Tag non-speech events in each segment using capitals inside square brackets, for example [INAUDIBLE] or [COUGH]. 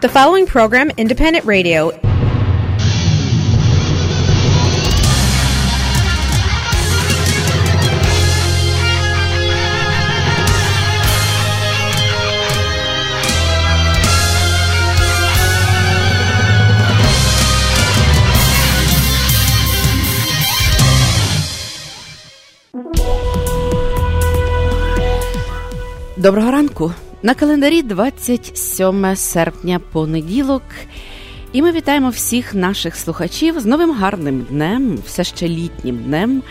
The following program, Independent Radio, Доброго ранку. На календарі 27 серпня понеділок. І ми вітаємо всіх наших слухачів з новим гарним днем, все ще літнім днем,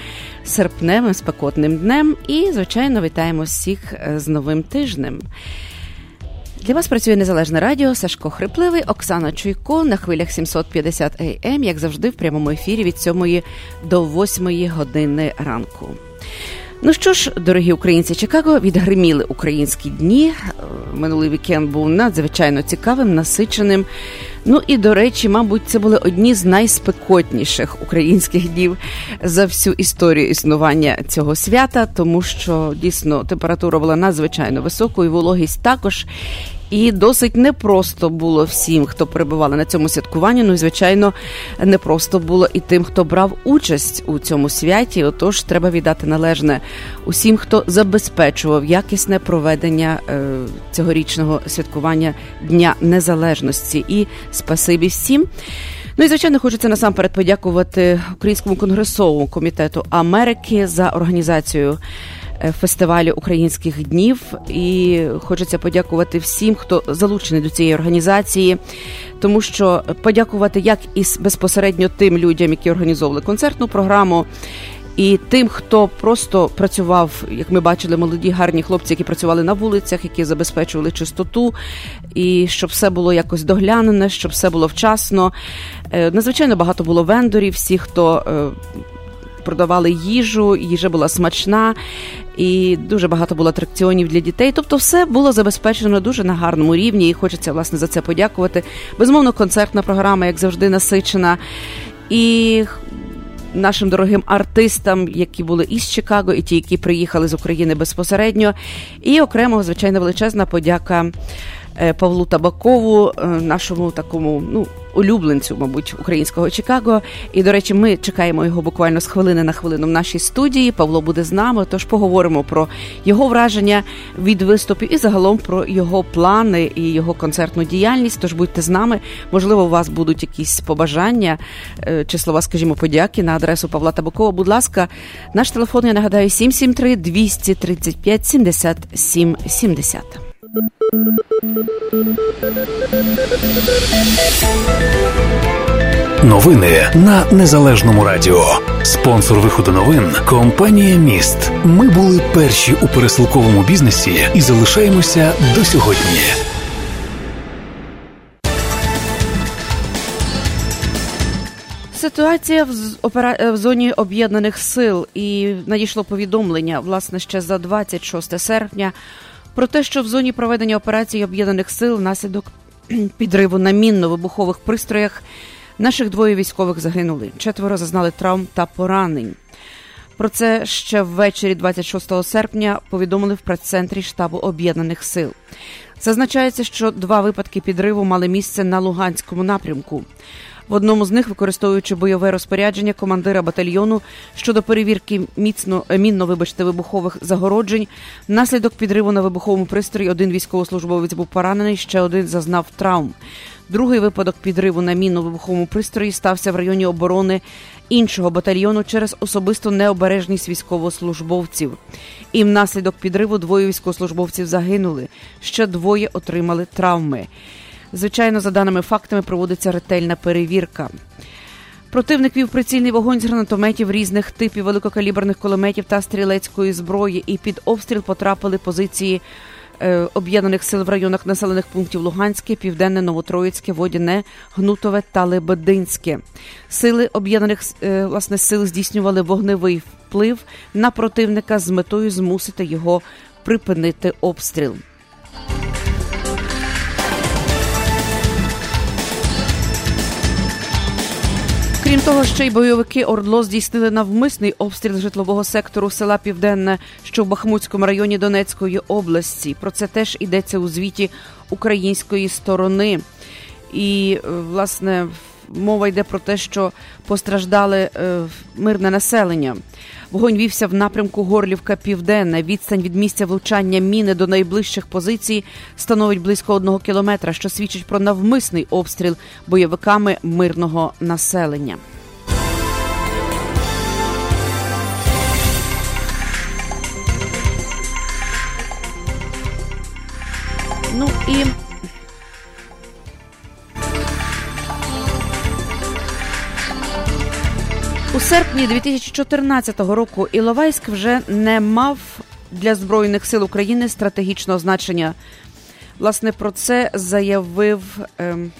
серпневим спекотним днем. І, звичайно, вітаємо всіх е, з новим тижнем. Для вас працює незалежне радіо Сашко Хрипливий, Оксана Чуйко на хвилях 750 АМ, ем, як завжди, в прямому ефірі від 7 до 8 години ранку. Ну що ж, дорогі українці Чикаго, відгриміли українські дні. Е, минулий вікенд був надзвичайно цікавим, насиченим. Ну і до речі, мабуть, це були одні з найспекотніших українських днів за всю історію існування цього свята, тому що дійсно температура була надзвичайно високою, вологість також. І досить непросто було всім, хто перебували на цьому святкуванні. Ну і звичайно, непросто було і тим, хто брав участь у цьому святі. Отож, треба віддати належне усім, хто забезпечував якісне проведення е, цьогорічного святкування Дня Незалежності. І спасибі всім. Ну і звичайно, хочеться насамперед подякувати Українському конгресовому комітету Америки за організацію. Е, фестивалю українських днів. І хочеться подякувати всім, хто залучений до цієї організації, тому що подякувати як і безпосередньо тим людям, які організовували концертну програму. І тим, хто просто працював, як ми бачили, молоді гарні хлопці, які працювали на вулицях, які забезпечували чистоту, і щоб все було якось доглянене, щоб все було вчасно. Е, надзвичайно багато було вендорів, всі, хто е, продавали їжу, їжа була смачна і дуже багато було атракціонів для дітей. Тобто, все було забезпечено дуже на гарному рівні, і хочеться власне за це подякувати. Безумовно, концертна програма, як завжди, насичена. І Нашим дорогим артистам, які були із Чикаго, і ті, які приїхали з України безпосередньо, і окремо звичайно величезна подяка Е, Павлу Табакову, е, нашому такому ну улюбленцю, мабуть, українського Чикаго. І до речі, ми чекаємо його буквально з хвилини на хвилину в нашій студії. Павло буде з нами. Тож поговоримо про його враження від виступів і загалом про його плани і його концертну діяльність. Тож будьте з нами. Можливо, у вас будуть якісь побажання е, чи слова, скажімо, подяки на адресу Павла Табакова. Будь ласка, наш телефон я нагадаю 773 235 77 70. Новини на незалежному радіо. Спонсор виходу новин компанія Міст. Ми були перші у пересилковому бізнесі і залишаємося до сьогодні. Ситуація в опера... в зоні об'єднаних сил і надійшло повідомлення власне ще за 26 серпня про те, що в зоні проведення операції об'єднаних сил внаслідок підриву на мінно-вибухових пристроях наших двоє військових загинули. Четверо зазнали травм та поранень. Про це ще ввечері 26 серпня повідомили в прес-центрі штабу об'єднаних сил. Зазначається, що два випадки підриву мали місце на Луганському напрямку. В одному з них, використовуючи бойове розпорядження командира батальйону щодо перевірки міцно е, мінно, вибачте, вибухових загороджень, внаслідок підриву на вибуховому пристрої один військовослужбовець був поранений, ще один зазнав травм. Другий випадок підриву на мінно-вибуховому пристрої стався в районі оборони іншого батальйону через особисту необережність військовослужбовців. І внаслідок підриву двоє військовослужбовців загинули. Ще двоє отримали травми. Звичайно, за даними фактами проводиться ретельна перевірка. Противник вів прицільний вогонь з гранатометів різних типів великокаліберних кулеметів та стрілецької зброї, і під обстріл потрапили позиції е, об'єднаних сил в районах населених пунктів Луганське, Південне, Новотроїцьке, Водяне, Гнутове та Лебединське. Сили об'єднаних е, власне сил здійснювали вогневий вплив на противника з метою змусити його припинити обстріл. Крім того, ще й бойовики Ордло здійснили навмисний обстріл житлового сектору села Південне, що в Бахмутському районі Донецької області. Про це теж йдеться у звіті української сторони. І, власне, мова йде про те, що постраждали мирне населення. Вогонь вівся в напрямку Горлівка Південне. Відстань від місця влучання міни до найближчих позицій становить близько одного кілометра, що свідчить про навмисний обстріл бойовиками мирного населення. Ну і у серпні 2014 року Іловайськ вже не мав для збройних сил України стратегічного значення. Власне, про це заявив ем,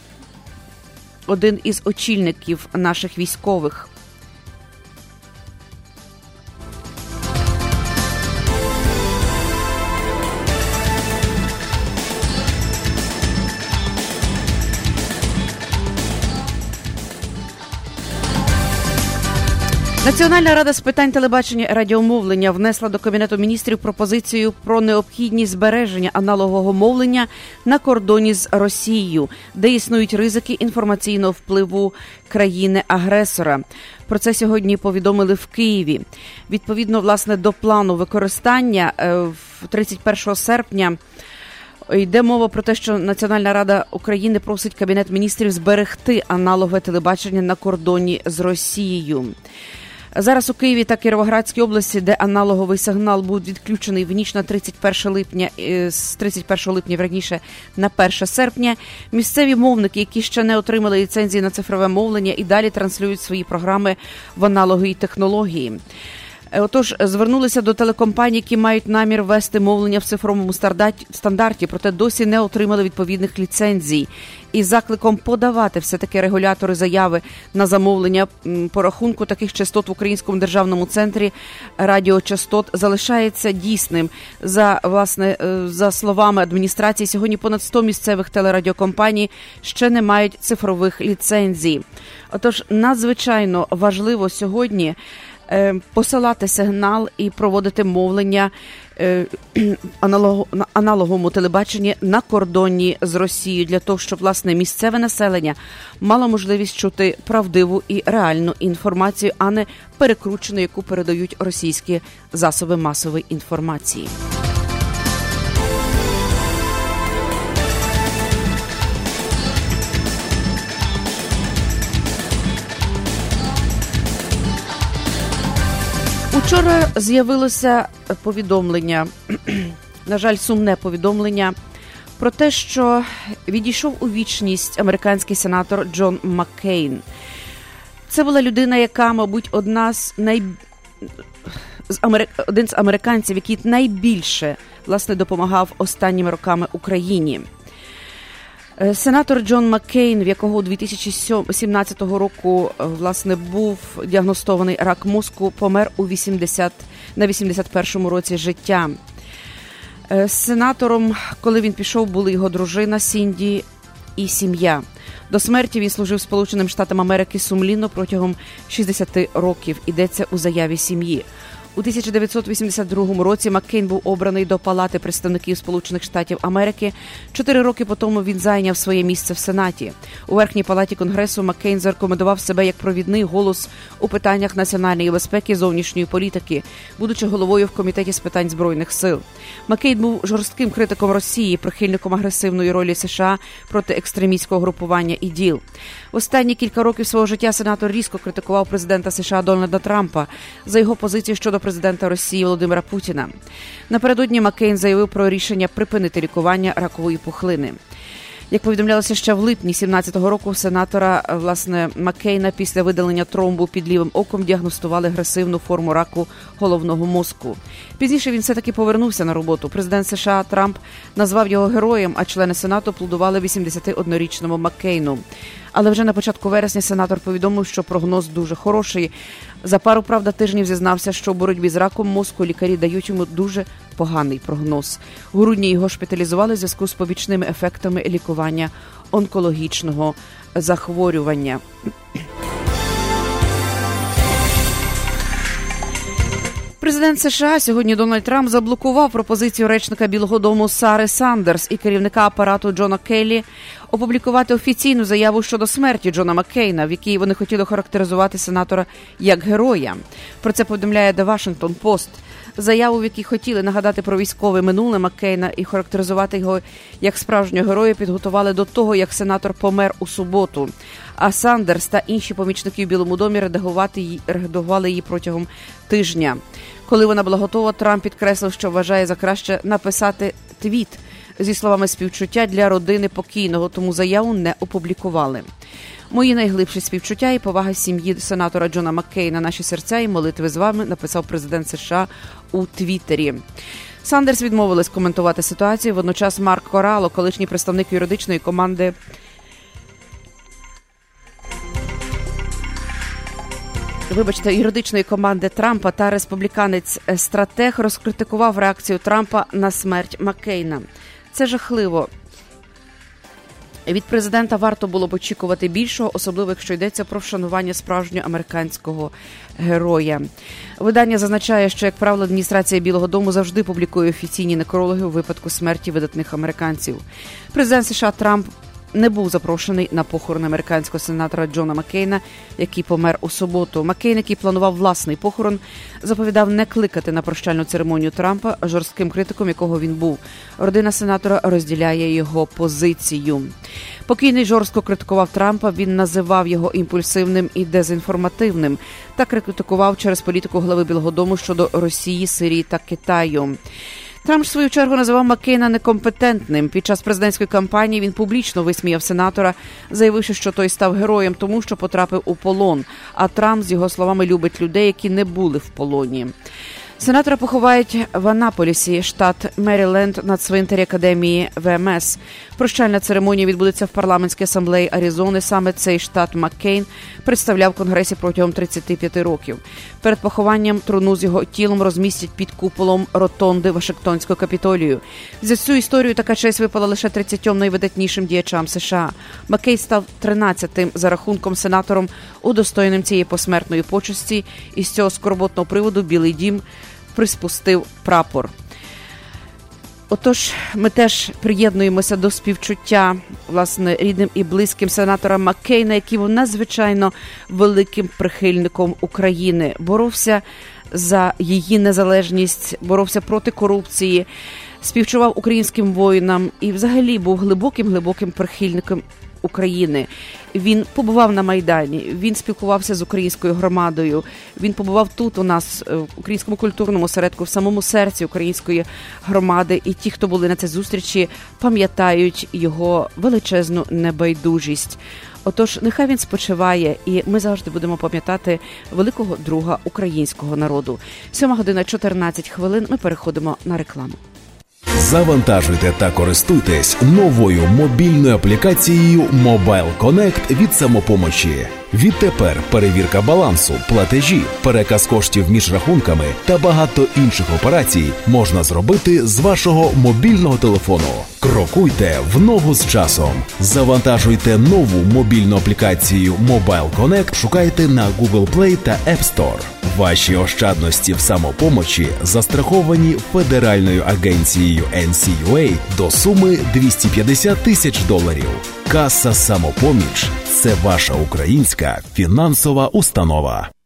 один із очільників наших військових. Національна рада з питань телебачення і радіомовлення внесла до кабінету міністрів пропозицію про необхідність збереження аналогового мовлення на кордоні з Росією, де існують ризики інформаційного впливу країни-агресора. Про це сьогодні повідомили в Києві. Відповідно, власне, до плану використання 31 серпня. Йде мова про те, що Національна рада України просить кабінет міністрів зберегти аналогове телебачення на кордоні з Росією. Зараз у Києві та Кіровоградській області, де аналоговий сигнал був відключений в ніч на 31 липня е, з 31 липня раніше на 1 серпня. Місцеві мовники, які ще не отримали ліцензії на цифрове мовлення, і далі транслюють свої програми в аналоговій технології. Е, отож, звернулися до телекомпаній, які мають намір ввести мовлення в цифровому стандарті, проте досі не отримали відповідних ліцензій. І закликом подавати все таки регулятори заяви на замовлення по рахунку таких частот в українському державному центрі радіочастот залишається дійсним. За власне е, за словами адміністрації, сьогодні понад 100 місцевих телерадіокомпаній ще не мають цифрових ліцензій. Отож, надзвичайно важливо сьогодні. Е, посилати сигнал і проводити мовлення е, [CLEARS THROAT] на аналоговому телебаченні на кордоні з Росією для того, щоб власне місцеве населення мало можливість чути правдиву і реальну інформацію, а не перекручену, яку передають російські засоби масової інформації. Учора з'явилося повідомлення, [CLEARS THROAT] на жаль, сумне повідомлення про те, що відійшов у вічність американський сенатор Джон Маккейн. Це була людина, яка, мабуть, одна з най... один з американців, який найбільше власне допомагав останніми роками Україні. Е, сенатор Джон Маккейн, в якого у 2017 року е, власне був діагностований рак мозку, помер у 80, на 81-му році життя. Е, сенатором, коли він пішов, були його дружина Сінді і сім'я. До смерті він служив Сполученим Штатам Америки сумлінно протягом 60 років. Йдеться у заяві сім'ї. У 1982 році Маккейн був обраний до Палати представників Сполучених Штатів Америки. Чотири роки по тому він зайняв своє місце в Сенаті. У верхній палаті конгресу Маккейн зарекомендував себе як провідний голос у питаннях національної безпеки, зовнішньої політики, будучи головою в комітеті з питань збройних сил. Маккейн був жорстким критиком Росії, прихильником агресивної ролі США проти екстремістського групування і діл. Останні кілька років свого життя сенатор різко критикував президента США Дональда Трампа за його позицію щодо президента Росії Володимира Путіна. Напередодні Маккейн заявив про рішення припинити лікування ракової пухлини. Як повідомлялося ще в липні 17-го року, сенатора власне Маккейна після видалення тромбу під лівим оком діагностували агресивну форму раку головного мозку. Пізніше він все таки повернувся на роботу. Президент США Трамп назвав його героєм, а члени сенату плодували 81-річному Маккейну. Але вже на початку вересня сенатор повідомив, що прогноз дуже хороший. За пару правда тижнів зізнався, що у боротьбі з раком мозку лікарі дають йому дуже поганий прогноз. У грудні його шпиталізували в зв'язку з побічними ефектами лікування онкологічного захворювання. Президент США сьогодні Дональд Трамп заблокував пропозицію речника Білого Дому Сари Сандерс і керівника апарату Джона Келлі опублікувати офіційну заяву щодо смерті Джона Маккейна, в якій вони хотіли характеризувати сенатора як героя. Про це повідомляє The Washington Post. Заяву, в якій хотіли нагадати про військове минуле Маккейна і характеризувати його як справжнього героя, підготували до того, як сенатор помер у суботу. А Сандерс та інші помічники в Білому домі редагувати її редагували її протягом тижня. Коли вона була готова, Трамп підкреслив, що вважає за краще написати твіт зі словами співчуття для родини покійного, тому заяву не опублікували. Мої найглибші співчуття і повага сім'ї сенатора Джона Маккейна, наші серця і молитви з вами написав президент США у Твіттері. Сандерс відмовилась коментувати ситуацію. Водночас Марк Корало, колишній представник юридичної команди. Вибачте, юридичної команди Трампа та республіканець стратег розкритикував реакцію Трампа на смерть Маккейна. Це жахливо. Від президента варто було б очікувати більшого, особливо якщо йдеться про вшанування справжнього американського героя. Видання зазначає, що як правило адміністрація Білого Дому завжди публікує офіційні некрологи у випадку смерті видатних американців. Президент США Трамп не був запрошений на похорон американського сенатора Джона Маккейна, який помер у суботу. Маккейн, який планував власний похорон, заповідав не кликати на прощальну церемонію Трампа жорстким критиком, якого він був. Родина сенатора розділяє його позицію. Покійний жорстко критикував Трампа. Він називав його імпульсивним і дезінформативним та критикував через політику глави Білого Дому щодо Росії, Сирії та Китаю. Трамп в свою чергу називав Маккейна некомпетентним. Під час президентської кампанії він публічно висміяв сенатора, заявивши, що той став героєм, тому що потрапив у полон. А Трамп з його словами любить людей, які не були в полоні. Сенатора поховають в Анаполісі, штат Меріленд, на цвинтарі академії ВМС. Прощальна церемонія відбудеться в парламентській асамблеї Аризони. Саме цей штат Маккейн представляв конгресі протягом 35 років. Перед похованням труну з його тілом розмістять під куполом ротонди Вашингтонського капітолію. За цю історію така честь випала лише 30 найвидатнішим діячам США. Маккей став 13-тим за рахунком сенатором, удостоєним цієї посмертної почесті. І з цього скорботного приводу Білий Дім приспустив прапор. Отож, ми теж приєднуємося до співчуття власне рідним і близьким сенатора Маккейна, який був надзвичайно великим прихильником України, боровся за її незалежність, боровся проти корупції, співчував українським воїнам і, взагалі, був глибоким глибоким прихильником України. Він побував на майдані. Він спілкувався з українською громадою. Він побував тут у нас е, в українському культурному середку, в самому серці української громади. І ті, хто були на цій зустрічі, пам'ятають його величезну небайдужість. Отож, нехай він спочиває, і ми завжди будемо пам'ятати великого друга українського народу. Сьома година 14 хвилин. Ми переходимо на рекламу. Завантажуйте та користуйтесь новою мобільною аплікацією Mobile Connect від самопомочі. Відтепер перевірка балансу, платежі, переказ коштів між рахунками та багато інших операцій можна зробити з вашого мобільного телефону. Крокуйте в ногу з часом. Завантажуйте нову мобільну аплікацію Mobile Connect. Шукайте на Google Play та App Store. Ваші ощадності в самопомочі застраховані Федеральною агенцією NCUA до суми 250 тисяч доларів. Каса самопоміч це ваша українська фінансова установа.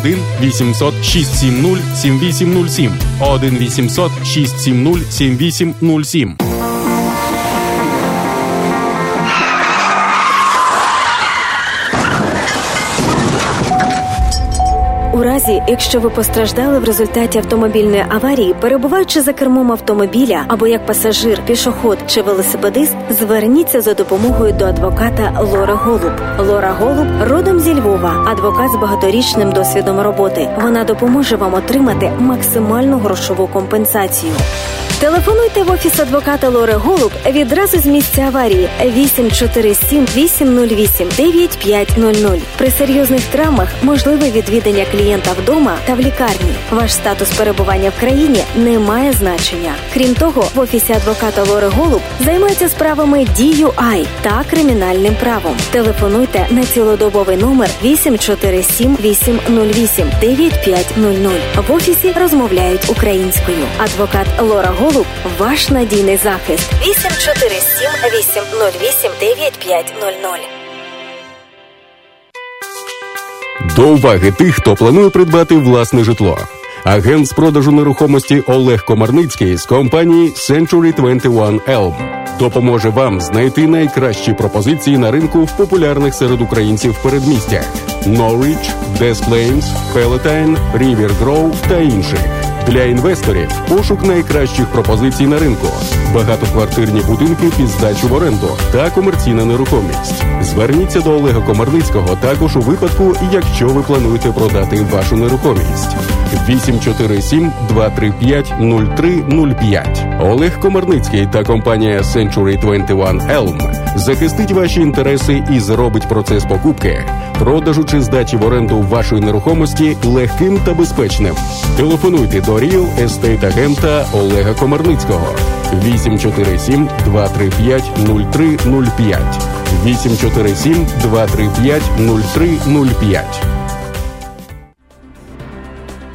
1 800 670 7807 1 800 670 7807 разі, якщо ви постраждали в результаті автомобільної аварії, перебуваючи за кермом автомобіля або як пасажир, пішоход чи велосипедист, зверніться за допомогою до адвоката Лори Голуб. Лора Голуб родом зі Львова, адвокат з багаторічним досвідом роботи. Вона допоможе вам отримати максимальну грошову компенсацію. Телефонуйте в офіс адвоката Лори Голуб відразу з місця аварії 847 808 9500. При серйозних травмах можливе відвідання клієнта вдома та в лікарні. Ваш статус перебування в країні не має значення. Крім того, в офісі адвоката Лори Голуб займаються справами DUI та кримінальним правом. Телефонуйте на цілодобовий номер 847 808 9500. В офісі розмовляють українською. Адвокат Лора Голуб ваш надійний захист 847 808 9500. До уваги тих, хто планує придбати власне житло. Агент з продажу нерухомості Олег Комарницький з компанії Century 21 Elm допоможе вам знайти найкращі пропозиції на ринку в популярних серед українців передмістях Norwich, Des Plains, Palatine, River Grove та інших. Для інвесторів. Пошук найкращих пропозицій на ринку, багатоквартирні будинки під здачу в оренду та комерційна нерухомість. Зверніться до Олега Комарницького також у випадку, якщо ви плануєте продати вашу нерухомість. 847 235 0305 Олег Комарницький та компанія Century 21 Elm. Захистить ваші інтереси і зробить процес покупки, продажу чи здачі в оренду вашої нерухомості легким та безпечним. Телефонуйте до Real Estate агента Олега Комарницького. 847 235 0305 847 235 0305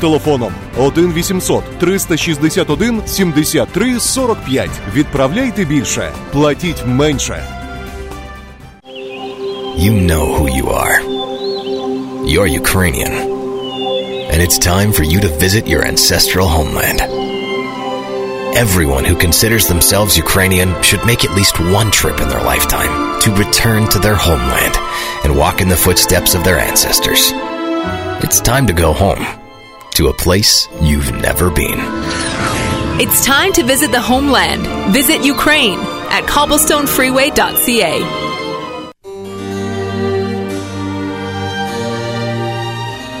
телефоном 1 800 361 73 45. Відправляйте більше, платіть менше. You know who you are. You're Ukrainian. And it's time for you to visit your ancestral homeland. Everyone who considers themselves Ukrainian should make at least one trip in their lifetime to return to their homeland and walk in the footsteps of their ancestors. It's time to go home to a place you've never been. It's time to visit the homeland. Visit Ukraine at cobblestonefreeway.ca.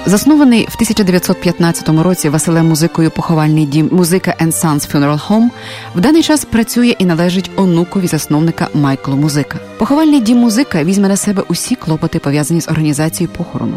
Заснований в 1915 році Василем музикою поховальний дім музика and Sons Funeral Home в даний час працює і належить онукові засновника Майклу Музика. Поховальний дім музика візьме на себе усі клопоти пов'язані з організацією похорону.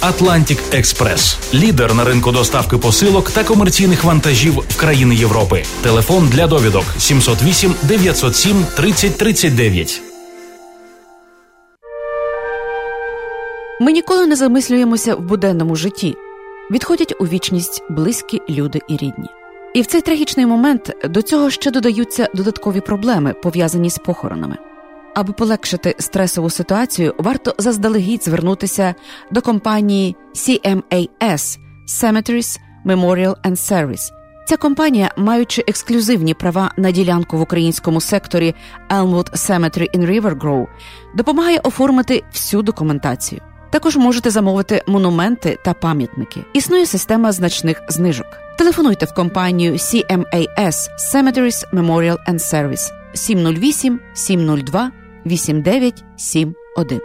Atlantic Express. лідер на ринку доставки посилок та комерційних вантажів в країни Європи. Телефон для довідок 708 907 3039. Ми ніколи не замислюємося в буденному житті. Відходять у вічність близькі люди і рідні. І в цей трагічний момент до цього ще додаються додаткові проблеми, пов'язані з похоронами. Аби полегшити стресову ситуацію, варто заздалегідь звернутися до компанії CMAS Cemeteries Memorial and Service. Ця компанія, маючи ексклюзивні права на ділянку в українському секторі Elmwood Cemetery in River Grove, допомагає оформити всю документацію. Також можете замовити монументи та пам'ятники. Існує система значних знижок. Телефонуйте в компанію CMAS Cemeteries Memorial and Service 708 702 8971.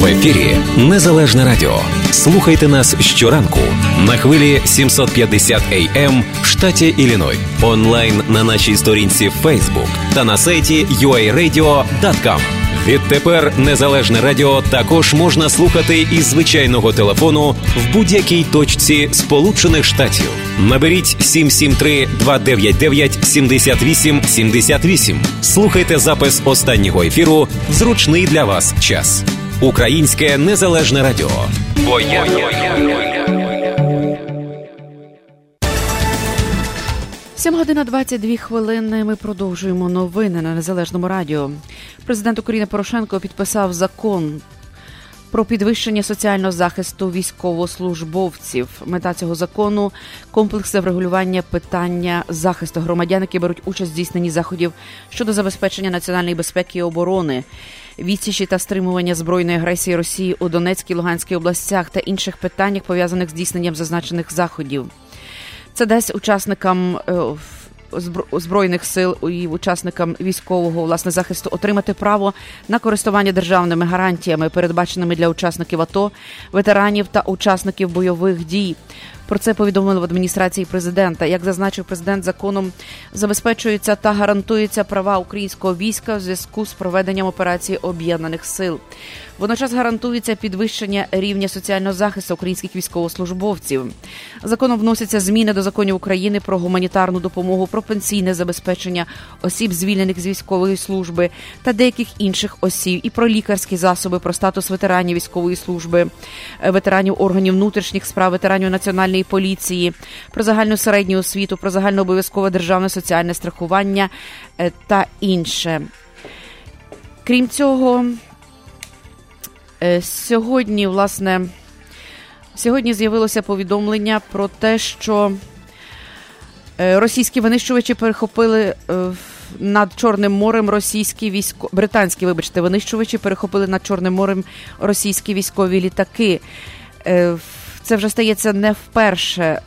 В ефірі Незалежне Радіо. Слухайте нас щоранку на хвилі 750 AM ем в штаті Ілліной, онлайн на нашій сторінці Facebook та на сайті uaradio.com. Відтепер Незалежне Радіо також можна слухати із звичайного телефону в будь-якій точці Сполучених Штатів. Наберіть 773-299-78-78. Слухайте запис останнього ефіру в зручний для вас час. Українське незалежне радіо. Бо. Сім година 22 хвилини. Ми продовжуємо новини на незалежному радіо. Президент України Порошенко підписав закон про підвищення соціального захисту військовослужбовців. Мета цього закону комплексне врегулювання питання захисту громадян, які беруть участь в здійсненні заходів щодо забезпечення національної безпеки і оборони. Відсічі та стримування збройної агресії Росії у Донецькій Луганській областях та інших питаннях пов'язаних з здійсненням зазначених заходів. Це дасть учасникам е, збройних сил і учасникам військового власне захисту отримати право на користування державними гарантіями, передбаченими для учасників АТО, ветеранів та учасників бойових дій. Про це повідомили в адміністрації президента. Як зазначив президент, законом забезпечуються та гарантуються права українського війська в зв'язку з проведенням операції об'єднаних сил. Водночас гарантується підвищення рівня соціального захисту українських військовослужбовців. Законом вносяться зміни до законів України про гуманітарну допомогу, про пенсійне забезпечення осіб, звільнених з військової служби та деяких інших осіб, і про лікарські засоби, про статус ветеранів військової служби, ветеранів органів внутрішніх справ, ветеранів національної поліції, про загальну середню освіту, про загальнообов'язкове державне соціальне страхування е, та інше. Крім цього. Е, сьогодні, власне, сьогодні з'явилося повідомлення про те, що е, російські винищувачі перехопили над Чорним морем російські військо... британські, вибачте, винищувачі перехопили над Чорним морем російські військові літаки. Це вже стається не вперше.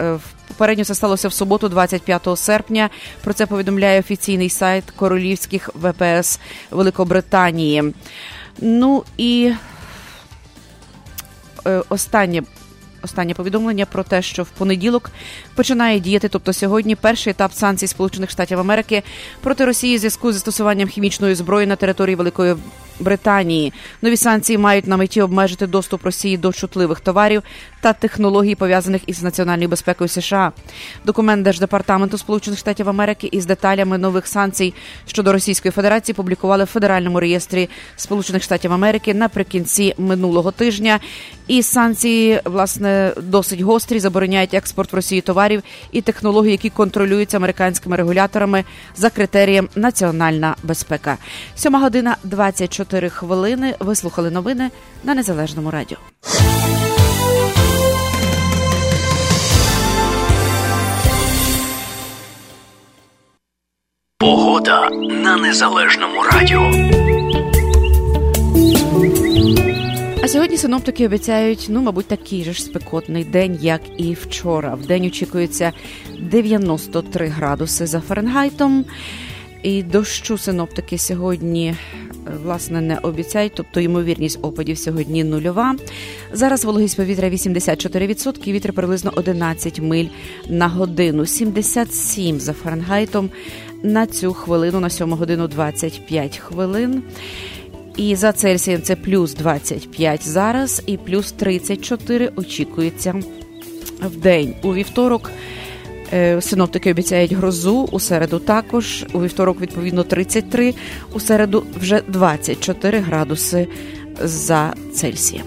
Попередньо це сталося в суботу, 25 серпня. Про це повідомляє офіційний сайт королівських ВПС Великобританії. Ну і Е, останнє. Останнє повідомлення про те, що в понеділок починає діяти, тобто сьогодні, перший етап санкцій Сполучених Штатів Америки проти Росії в зв'язку з застосуванням хімічної зброї на території Великої Британії. Нові санкції мають на меті обмежити доступ Росії до чутливих товарів та технологій, пов'язаних із національною безпекою США. Документ Держдепартаменту Сполучених Штатів Америки із деталями нових санкцій щодо Російської Федерації публікували в Федеральному реєстрі Сполучених Штатів Америки наприкінці минулого тижня. І санкції власне досить гострі забороняють експорт в Росії товарів і технологій, які контролюються американськими регуляторами за критерієм національна безпека. Сьома година 24 хвилини. Ви слухали новини на незалежному радіо. Погода на незалежному радіо. А сьогодні синоптики обіцяють, ну, мабуть, такий же ж спекотний день, як і вчора. В день очікується 93 градуси за Фаренгайтом. І дощу синоптики сьогодні е, власне не обіцяють, тобто ймовірність опадів сьогодні нульова. Зараз вологість повітря 84%, вітер приблизно 11 миль на годину, 77 за Фаренгайтом на цю хвилину, на 7 годину 25 хвилин. І за Цельсієм це плюс 25 зараз, і плюс 34 очікується в день. У вівторок синоптики обіцяють грозу у середу також. У вівторок, відповідно, 33, у середу вже 24 градуси за Цельсієм.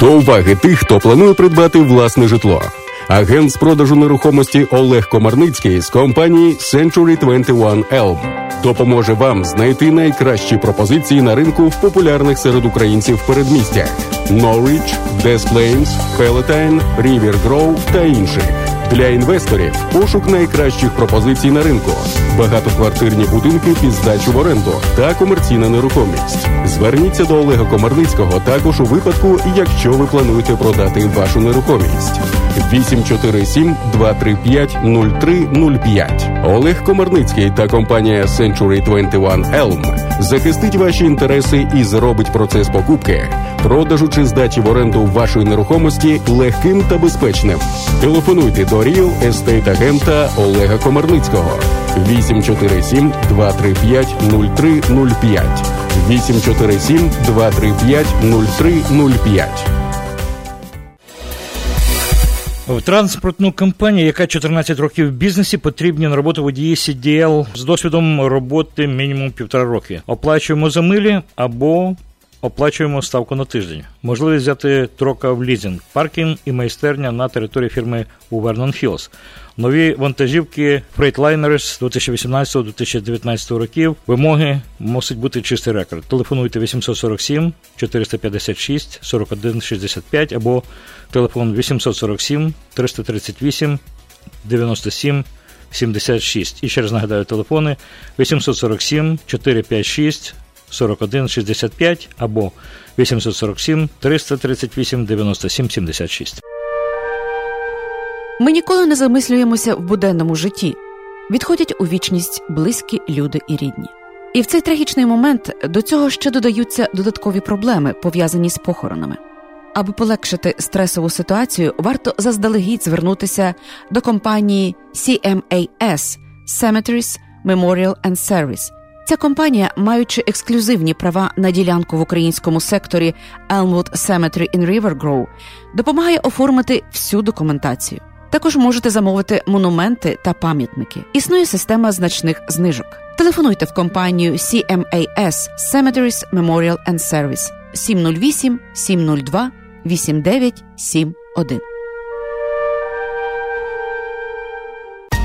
До уваги тих, хто планує придбати власне житло. Агент з продажу нерухомості Олег Комарницький з компанії Century 21 Elm допоможе вам знайти найкращі пропозиції на ринку в популярних серед українців передмістях Norwich, Des Plains, Palatine, River Grove та інших. Для інвесторів. Пошук найкращих пропозицій на ринку, багатоквартирні будинки під здачу в оренду та комерційна нерухомість. Зверніться до Олега Комарницького також у випадку, якщо ви плануєте продати вашу нерухомість. 847 235 0305 Олег Комарницький та компанія Century 21 Elm. Захистить ваші інтереси і зробить процес покупки, продажу чи здачі в оренду вашої нерухомості легким та безпечним. Телефонуйте до Real Estate агента Олега Комарницького 847 235 0305 847 235 0305 В транспортну компанію, яка 14 років в бізнесі, потрібні на роботу водії CDL з досвідом роботи мінімум півтора роки. Оплачуємо за милі або оплачуємо ставку на тиждень. Можливість взяти трока в лізинг, паркінг і майстерня на території фірми у Вернон Хілс. Нові вантажівки Freightliners 2018-2019 років. Вимоги мусить бути чистий рекорд. Телефонуйте 847 456 41 65 або телефон 847 338 97 76. І ще раз нагадаю телефони 847 456 41 65 або 847 338 97 76. Ми ніколи не замислюємося в буденному житті. Відходять у вічність близькі люди і рідні. І в цей трагічний момент до цього ще додаються додаткові проблеми, пов'язані з похоронами. Аби полегшити стресову ситуацію, варто заздалегідь звернутися до компанії CMAS Cemeteries Memorial and Service. Ця компанія, маючи ексклюзивні права на ділянку в українському секторі Elmwood Cemetery in River Grove, допомагає оформити всю документацію. Також можете замовити монументи та пам'ятники. Існує система значних знижок. Телефонуйте в компанію CMAS Cemeteries Memorial and Service 708 702 8971.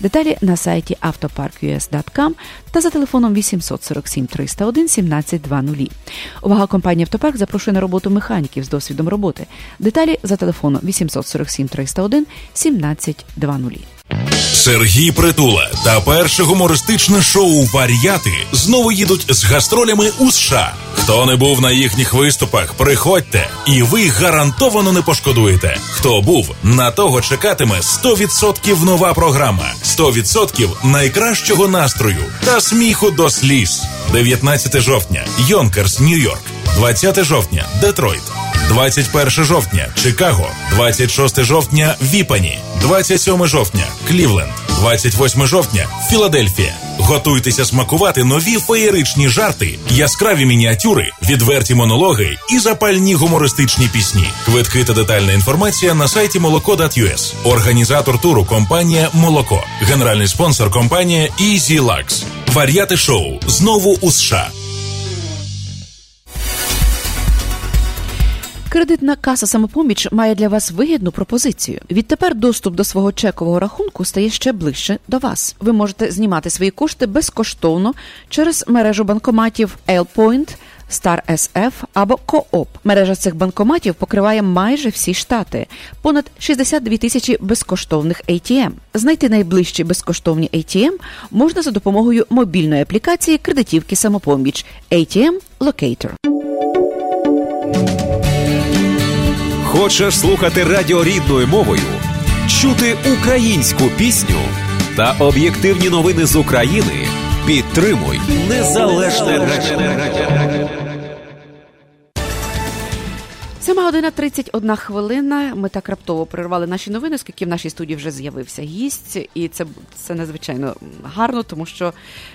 Деталі на сайті автопарк.us.com та за телефоном 847 301 1720. Увага компанії Автопарк запрошує на роботу механіків з досвідом роботи. Деталі за телефоном 847 301 1720. Сергій Притула та перше гумористичне шоу Вар'яти знову їдуть з гастролями у США. Хто не був на їхніх виступах, приходьте, і ви гарантовано не пошкодуєте. Хто був, на того чекатиме 100% нова програма, 100% найкращого настрою та сміху до сліз. 19 жовтня, Йонкерс, Нью-Йорк, 20 жовтня, Детройт. 21 жовтня Чикаго, 26 жовтня Віпані, 27 жовтня Клівленд, 28 жовтня Філадельфія. Готуйтеся смакувати нові феєричні жарти, яскраві мініатюри, відверті монологи і запальні гумористичні пісні. Квитки та детальна інформація на сайті молоко.us. Організатор туру компанія Молоко. Генеральний спонсор компанія Easy Lux. Варіати шоу знову у США. Кредитна каса самопоміч має для вас вигідну пропозицію. Відтепер доступ до свого чекового рахунку стає ще ближче до вас. Ви можете знімати свої кошти безкоштовно через мережу банкоматів L-Point, Star SF або Coop. Мережа цих банкоматів покриває майже всі штати, понад 62 тисячі безкоштовних ATM. Знайти найближчі безкоштовні ATM можна за допомогою мобільної аплікації кредитівки самопоміч ATM Locator. Хочеш слухати радіо рідною мовою, чути українську пісню та об'єктивні новини з України? Підтримуй незалежне радіо. 7 година 31 хвилина. Ми так раптово перервали наші новини, оскільки в нашій студії вже з'явився гість, і це це надзвичайно гарно, тому що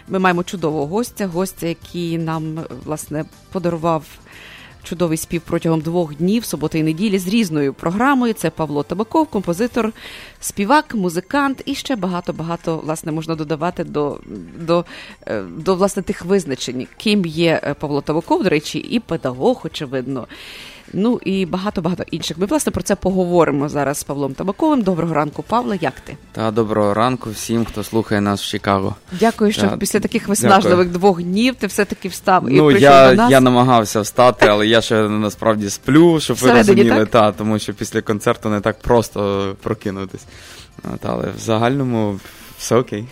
ми маємо чудового гостя, гостя, який нам власне подарував. Чудовий спів протягом двох днів, суботи і неділі з різною програмою. Це Павло Табаков, композитор, співак, музикант і ще багато-багато власне можна додавати до до, до власне тих визначень, ким є Павло Табаков, до речі, і педагог, очевидно. Ну і багато-багато інших. Ми, власне, про це поговоримо зараз з Павлом Табаковим. Доброго ранку, Павло. Як ти? Та доброго ранку всім, хто слухає нас в Чикаго. Дякую, що Та, після таких виснажливих дякую. двох днів ти все-таки встав і ну, прийшов я, до нас. я намагався встати, але я ще насправді сплю, щоб ви розуміли, так? та, тому що після концерту не так просто прокинутись. От, але в загальному все окей.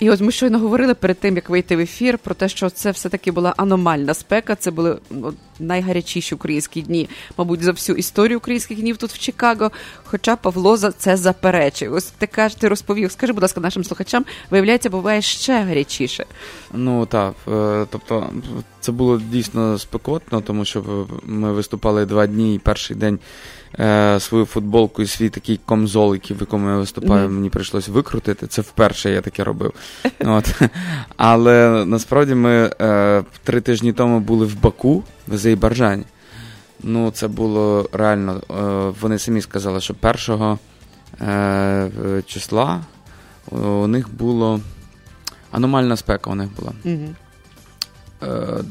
І ось ми щойно говорили перед тим, як вийти в ефір, про те, що це все-таки була аномальна спека. Це були найгарячіші українські дні, мабуть, за всю історію українських днів тут в Чикаго. Хоча Павло за це заперечив. Ось ти кажеш, ти розповів. Скажи, будь ласка, нашим слухачам, виявляється, буває ще гарячіше. Ну так, е, тобто це було дійсно спекотно, тому що ми виступали два дні, і перший день е, свою футболку і свій такий комзол, який в якому я виступаю, Мгм. мені прийшлося викрутити. Це вперше я таке робив. [LAUGHS] От. Але насправді ми е, три тижні тому були в Баку, в Азербайджані. Ну, це було реально. Е, вони самі сказали, що першого е, числа у них було аномальна спека у них була. Угу. Е,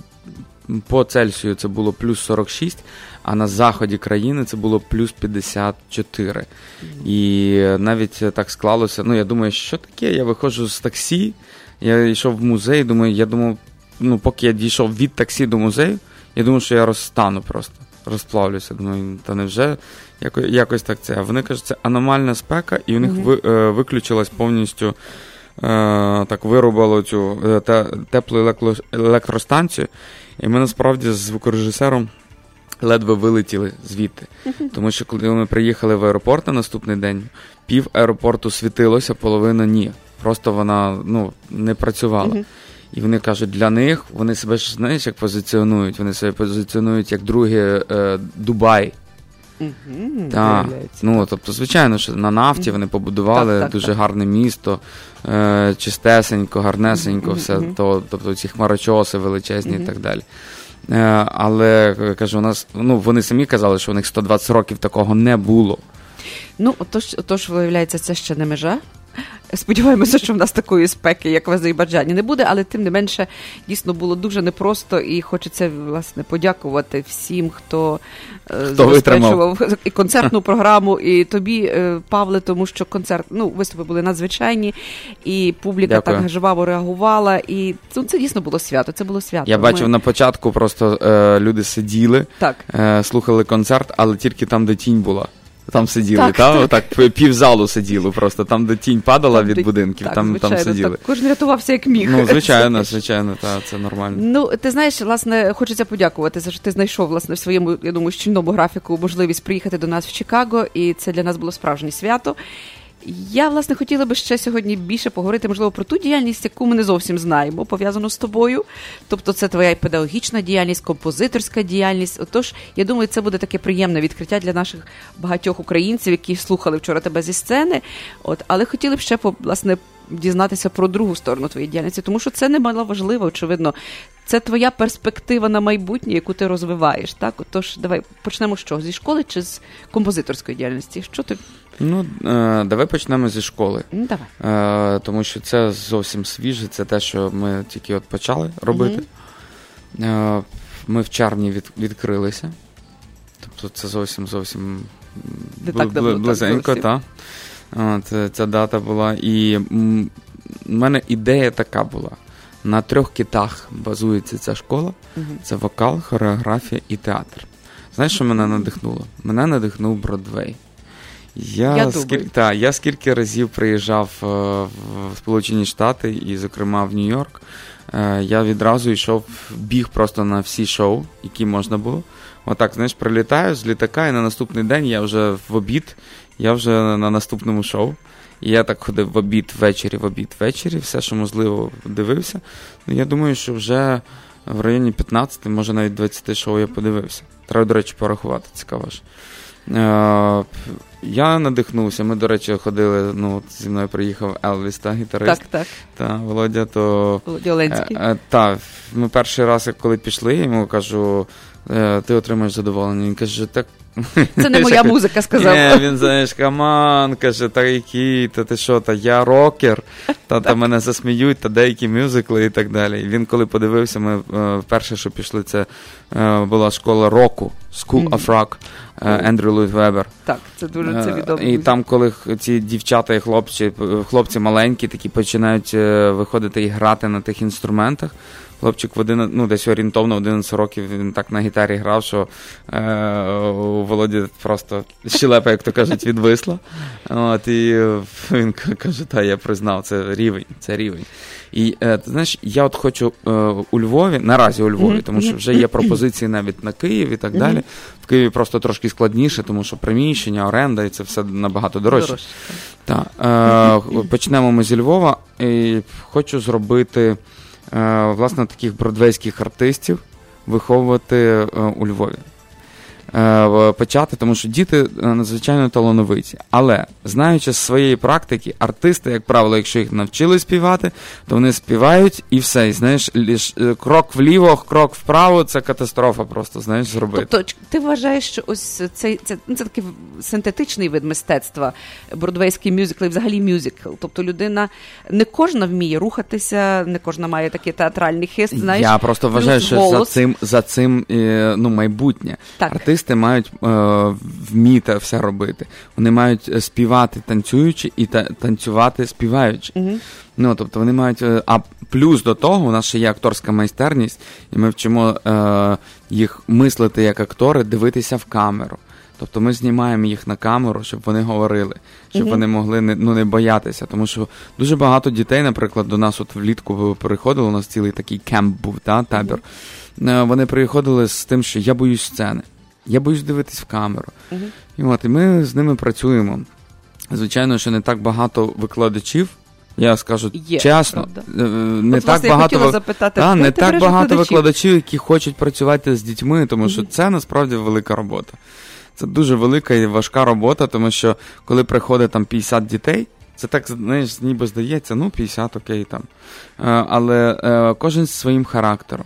По Цельсію це було плюс 46, а на заході країни це було плюс 54. І навіть так склалося. Ну, я думаю, що таке? Я виходжу з таксі, я йшов в музей, думаю, я думав, ну, поки я дійшов від таксі до музею, я думав, що я розстану просто, розплавлюся. Думаю, та невже якось, якось так це. А вони кажуть, це аномальна спека, і у них ви, е, виключилась повністю. Е, так вирубало цю е, те, теплу електростанцію, і ми насправді з звукорежисером ледве вилетіли звідти. Тому що коли ми приїхали в аеропорт на наступний день, пів аеропорту світилося, половина ні. Просто вона ну, не працювала. І вони кажуть, для них вони себе ж знаєш, як позиціонують. Вони себе позиціонують як друге е, Дубай. Угу, Так, ну тобто, звичайно, що на нафті вони побудували Так, так, дуже так. гарне місто, е, чистесенько, гарнесенько, все то, тобто ці хмарочоси величезні і так далі. Е, але е, кажу, у нас ну вони самі казали, що у них 120 років такого не було. Ну, отож, отож, виявляється, це ще не межа. Сподіваємося, що в нас такої спеки, як в Азербайджані, не буде, але тим не менше дійсно було дуже непросто і хочеться власне подякувати всім, хто, е, забезпечував і концертну програму, і тобі, е, Павле, тому що концерт, ну, виступи були надзвичайні, і публіка Дякую. так жваво реагувала. І ну, це дійсно було свято. Це було свято. Я Ми- бачив на початку, просто е, люди сиділи, Так. е, слухали концерт, але тільки там, де тінь була. Там сиділи, Так, та, так. отак півзалу сиділо, просто там, де тінь падала від будинків, так, там, звичайно, там сиділи. Так, кожен рятувався як міг. Ну, [LAUGHS] звичайно, звичайно, та, це нормально. Ну, ти знаєш, власне, хочеться подякувати за що ти знайшов власне в своєму, я думаю, щільному графіку можливість приїхати до нас в Чикаго, і це для нас було справжнє свято. Я, власне, хотіла би ще сьогодні більше поговорити, можливо, про ту діяльність, яку ми не зовсім знаємо, пов'язану з тобою. Тобто, це твоя педагогічна діяльність, композиторська діяльність. Отож, я думаю, це буде таке приємне відкриття для наших багатьох українців, які слухали вчора тебе зі сцени. От, але хотіли б ще власне дізнатися про другу сторону твоєї діяльності, тому що це немало важливо, очевидно. Це твоя перспектива на майбутнє, яку ти розвиваєш. Так, отож, давай почнемо що зі школи чи з композиторської діяльності? Що ти Ну, е, давай почнемо зі школи. Ну, давай. Е, тому що це зовсім свіже, це те, що ми тільки от почали робити. Е, ми в червні від, відкрилися. Тобто це зовсім зовсім Не так давно, близенько, так. От, ця дата була. І в мене ідея така була. На трьох китах базується ця школа: це вокал, хореографія і театр. Знаєш, що мене надихнуло? Мене надихнув Бродвей. Я, Я скільки, та, я скільки разів приїжджав е, в Сполучені Штати і, зокрема, в Нью-Йорк. Е, я відразу йшов, біг просто на всі шоу, які можна було. Отак, знаєш, прилітаю з літака, і на наступний день я вже в обід, я вже на наступному шоу. І я так ходив в обід ввечері, в обід ввечері, все, що можливо, дивився. Ну, я думаю, що вже в районі 15, може навіть 20 шоу я подивився. Треба, до речі, порахувати, цікаво ж. Я надихнувся. Ми, до речі, ходили. Ну, от зі мною приїхав Елвіс, та гітарист. Так, так. Та Володя, то. Володя Оленський. Е, е, так, ми перший раз, коли пішли, йому кажу, е, ти отримаєш задоволення. Він каже, так. Це не [LAUGHS] моя музика, сказав. Ні, Він знаєш, каман, каже, та який, та ти що, та я рокер, та, та мене засміють, та деякі мюзикли і так далі. І він, коли подивився, ми вперше, що пішли, це була школа року, School of Rock. Ендрю Луїд Вебер. Так, це дуже це відомо. І там, коли ці дівчата і хлопці, хлопці маленькі, такі починають виходити і грати на тих інструментах. Хлопчик в один, ну, десь орієнтовно 11 років він так на гітарі грав, що е, у Володі просто щелепа, як то кажуть, відвисла. От, І він каже, та я признав, це рівень, це рівень. І е, ти знаєш, я от хочу е, у Львові, наразі у Львові, тому що вже є пропозиції навіть на Київ і так далі. В Києві просто трошки складніше, тому що приміщення, оренда і це все набагато дорожче. Дорожче. Так. Е, почнемо ми зі Львова. І Хочу зробити власне таких бродвейських артистів виховувати у Львові. Почати, тому що діти надзвичайно талановиті. Але знаючи з своєї практики, артисти, як правило, якщо їх навчили співати, то вони співають і все. І знаєш, ліж крок вліво, крок вправо це катастрофа, просто знаєш, зробити. Тобто ти вважаєш, що ось цей це, це такий синтетичний вид мистецтва, бродвейський мюзикл і взагалі мюзикл. Тобто людина не кожна вміє рухатися, не кожна має такий театральний хист. Знаєш, Я просто вважаю, що голос. за цим за цим ну майбутнє. Так. Артисти мають е, вміти все робити. Вони мають співати танцюючи і та, танцювати співаючи. Угу. Ну тобто вони мають. А плюс до того, у нас ще є акторська майстерність, і ми вчимо е, їх мислити як актори, дивитися в камеру. Тобто ми знімаємо їх на камеру, щоб вони говорили, щоб uh-huh. вони могли не ну не боятися. Тому що дуже багато дітей, наприклад, до нас от влітку приходили, у нас цілий такий кемп був, та, табір. Uh-huh. Вони приходили з тим, що я боюсь сцени, я боюсь дивитись в камеру. Uh-huh. І от і ми з ними працюємо. Звичайно, що не так багато викладачів. Я скажу Є, чесно, правда. не От, так власне, багато я запитати, та, не так багато викладачів? викладачів, які хочуть працювати з дітьми, тому що це насправді велика робота. Це дуже велика і важка робота, тому що коли приходить там 50 дітей, це так знаєш, ніби здається, ну 50, окей там. Е, але е, кожен з своїм характером.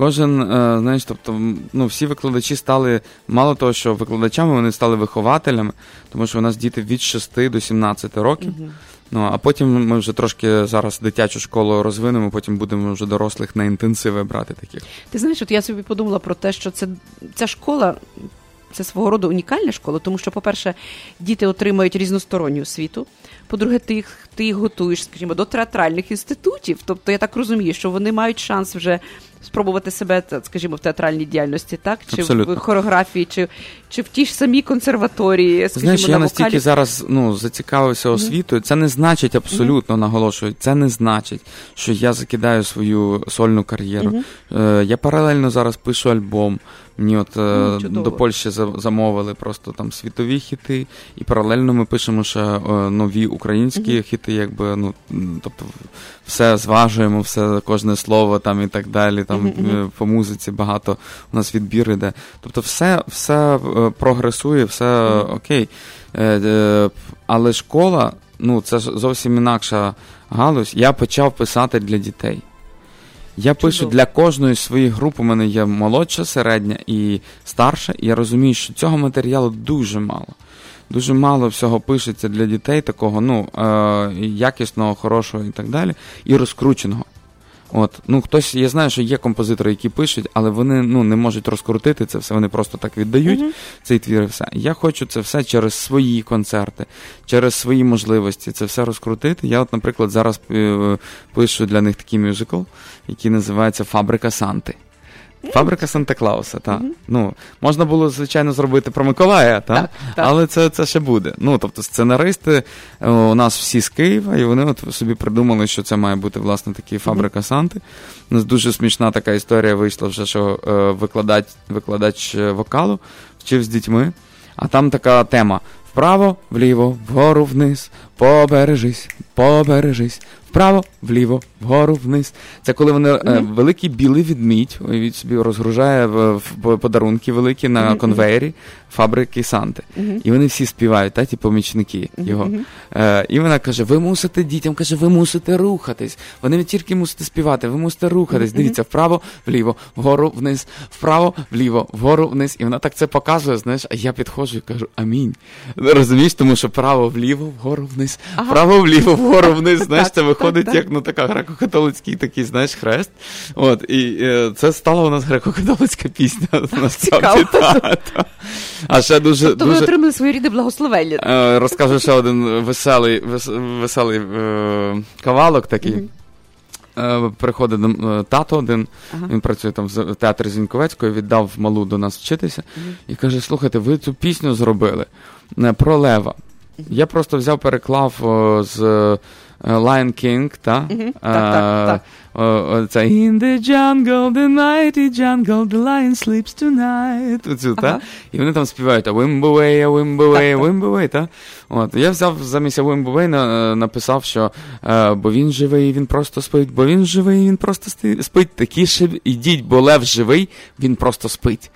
Кожен, е, знаєш, тобто, ну, всі викладачі стали, мало того, що викладачами вони стали вихователями, тому що у нас діти від 6 до 17 років. Ну, а потім ми вже трошки зараз дитячу школу розвинемо, потім будемо вже дорослих на інтенсиви брати таких. Ти знаєш, от я собі подумала про те, що це ця школа. Це свого роду унікальна школа, тому що, по-перше, діти отримають різносторонню освіту. По-друге, ти їх, ти їх готуєш, скажімо, до театральних інститутів. Тобто, я так розумію, що вони мають шанс вже спробувати себе, скажімо, в театральній діяльності, так? Чи Абсолютно. в хореографії, чи чи в тій ж самій консерваторії, скажімо, Знаєш, на я вокалі? настільки зараз ну, зацікавився освітою. Це не значить абсолютно наголошую. Це не значить, що я закидаю свою сольну кар'єру. Е, Я паралельно зараз пишу альбом. Мені от е, до Польщі замовили просто там світові хіти, і паралельно ми пишемо ще е, нові українські хіти, якби ну тобто все зважуємо, все кожне слово там і так далі. Там е, по музиці багато у нас відбір іде. Тобто, все, все прогресує, все окей. Е, е, Але школа, ну це ж зовсім інакша галузь. Я почав писати для дітей. Я пишу для кожної своєї груп. У мене є молодша, середня і старша, і я розумію, що цього матеріалу дуже мало. Дуже мало всього пишеться для дітей, такого ну, е, якісного, хорошого і так далі, і розкрученого. От, ну хтось, я знаю, що є композитори, які пишуть, але вони ну, не можуть розкрутити це все, вони просто так віддають цей твір і все. Я хочу це все через свої концерти, через свої можливості це все розкрутити. Я, от, наприклад, зараз е, пишу для них такий мюзикл, який називається Фабрика Санти. Фабрика Санта Клауса, так. Ну, можна було, звичайно, зробити про Миколая, та? Так, так. але це, це ще буде. Ну, тобто, сценаристи е, у нас всі з Києва, і вони от собі придумали, що це має бути, власне, такий Фабрика Санти. У нас дуже смішна така історія вийшла вже, що е, викладач, викладач е, вокалу вчив з дітьми, а там така тема: вправо, вліво, вгору, вниз, побережись, побережись. Вправо, вліво, вгору, вниз. Це коли вони е, великий білий відмідь, уявіть собі, розгружає в, в подарунки великі на конвеєрі фабрики Санти. І вони всі співають, та ті помічники його. Е, і вона каже: ви мусите дітям, каже, ви мусите рухатись. Вони не тільки мусите співати, ви мусите рухатись. Дивіться, вправо, вліво, вгору, вниз, вправо, вліво, вгору, вниз. І вона так це показує, знаєш, а я підходжу і кажу амінь. Розумієш, тому що право, вліво, вгору, вниз, вправо, вліво, вгору, вниз. [LAUGHS] Знаєш, це виходить так. як ну така греко-католицький такий, знаєш, хрест. От, і е, це стала у нас греко-католицька пісня. [LAUGHS] Насправді, та, та. А ще дуже, Тобто ви дуже... отримали своєрідне благословення. Е, Розкажу ще один веселий, вес- веселий е, кавалок такий. Е, Приходить е, тато один, він працює там в театрі Зіньковецької, віддав малу до нас вчитися і каже: слухайте, ви цю пісню зробили е, про лева. Я просто взяв, переклав з Lion King, та? Мгм. Так, так, так. О, о, Це In the jungle, the mighty jungle, the lion sleeps tonight. Оцю, та? І вони там співають а а Wimbuway, а та? От. Я взяв замість а Wimbuway, на, написав, що е, бо він живий, він просто спить, бо він живий, він просто спить. Такіше ідіть, бо лев живий, він просто спить.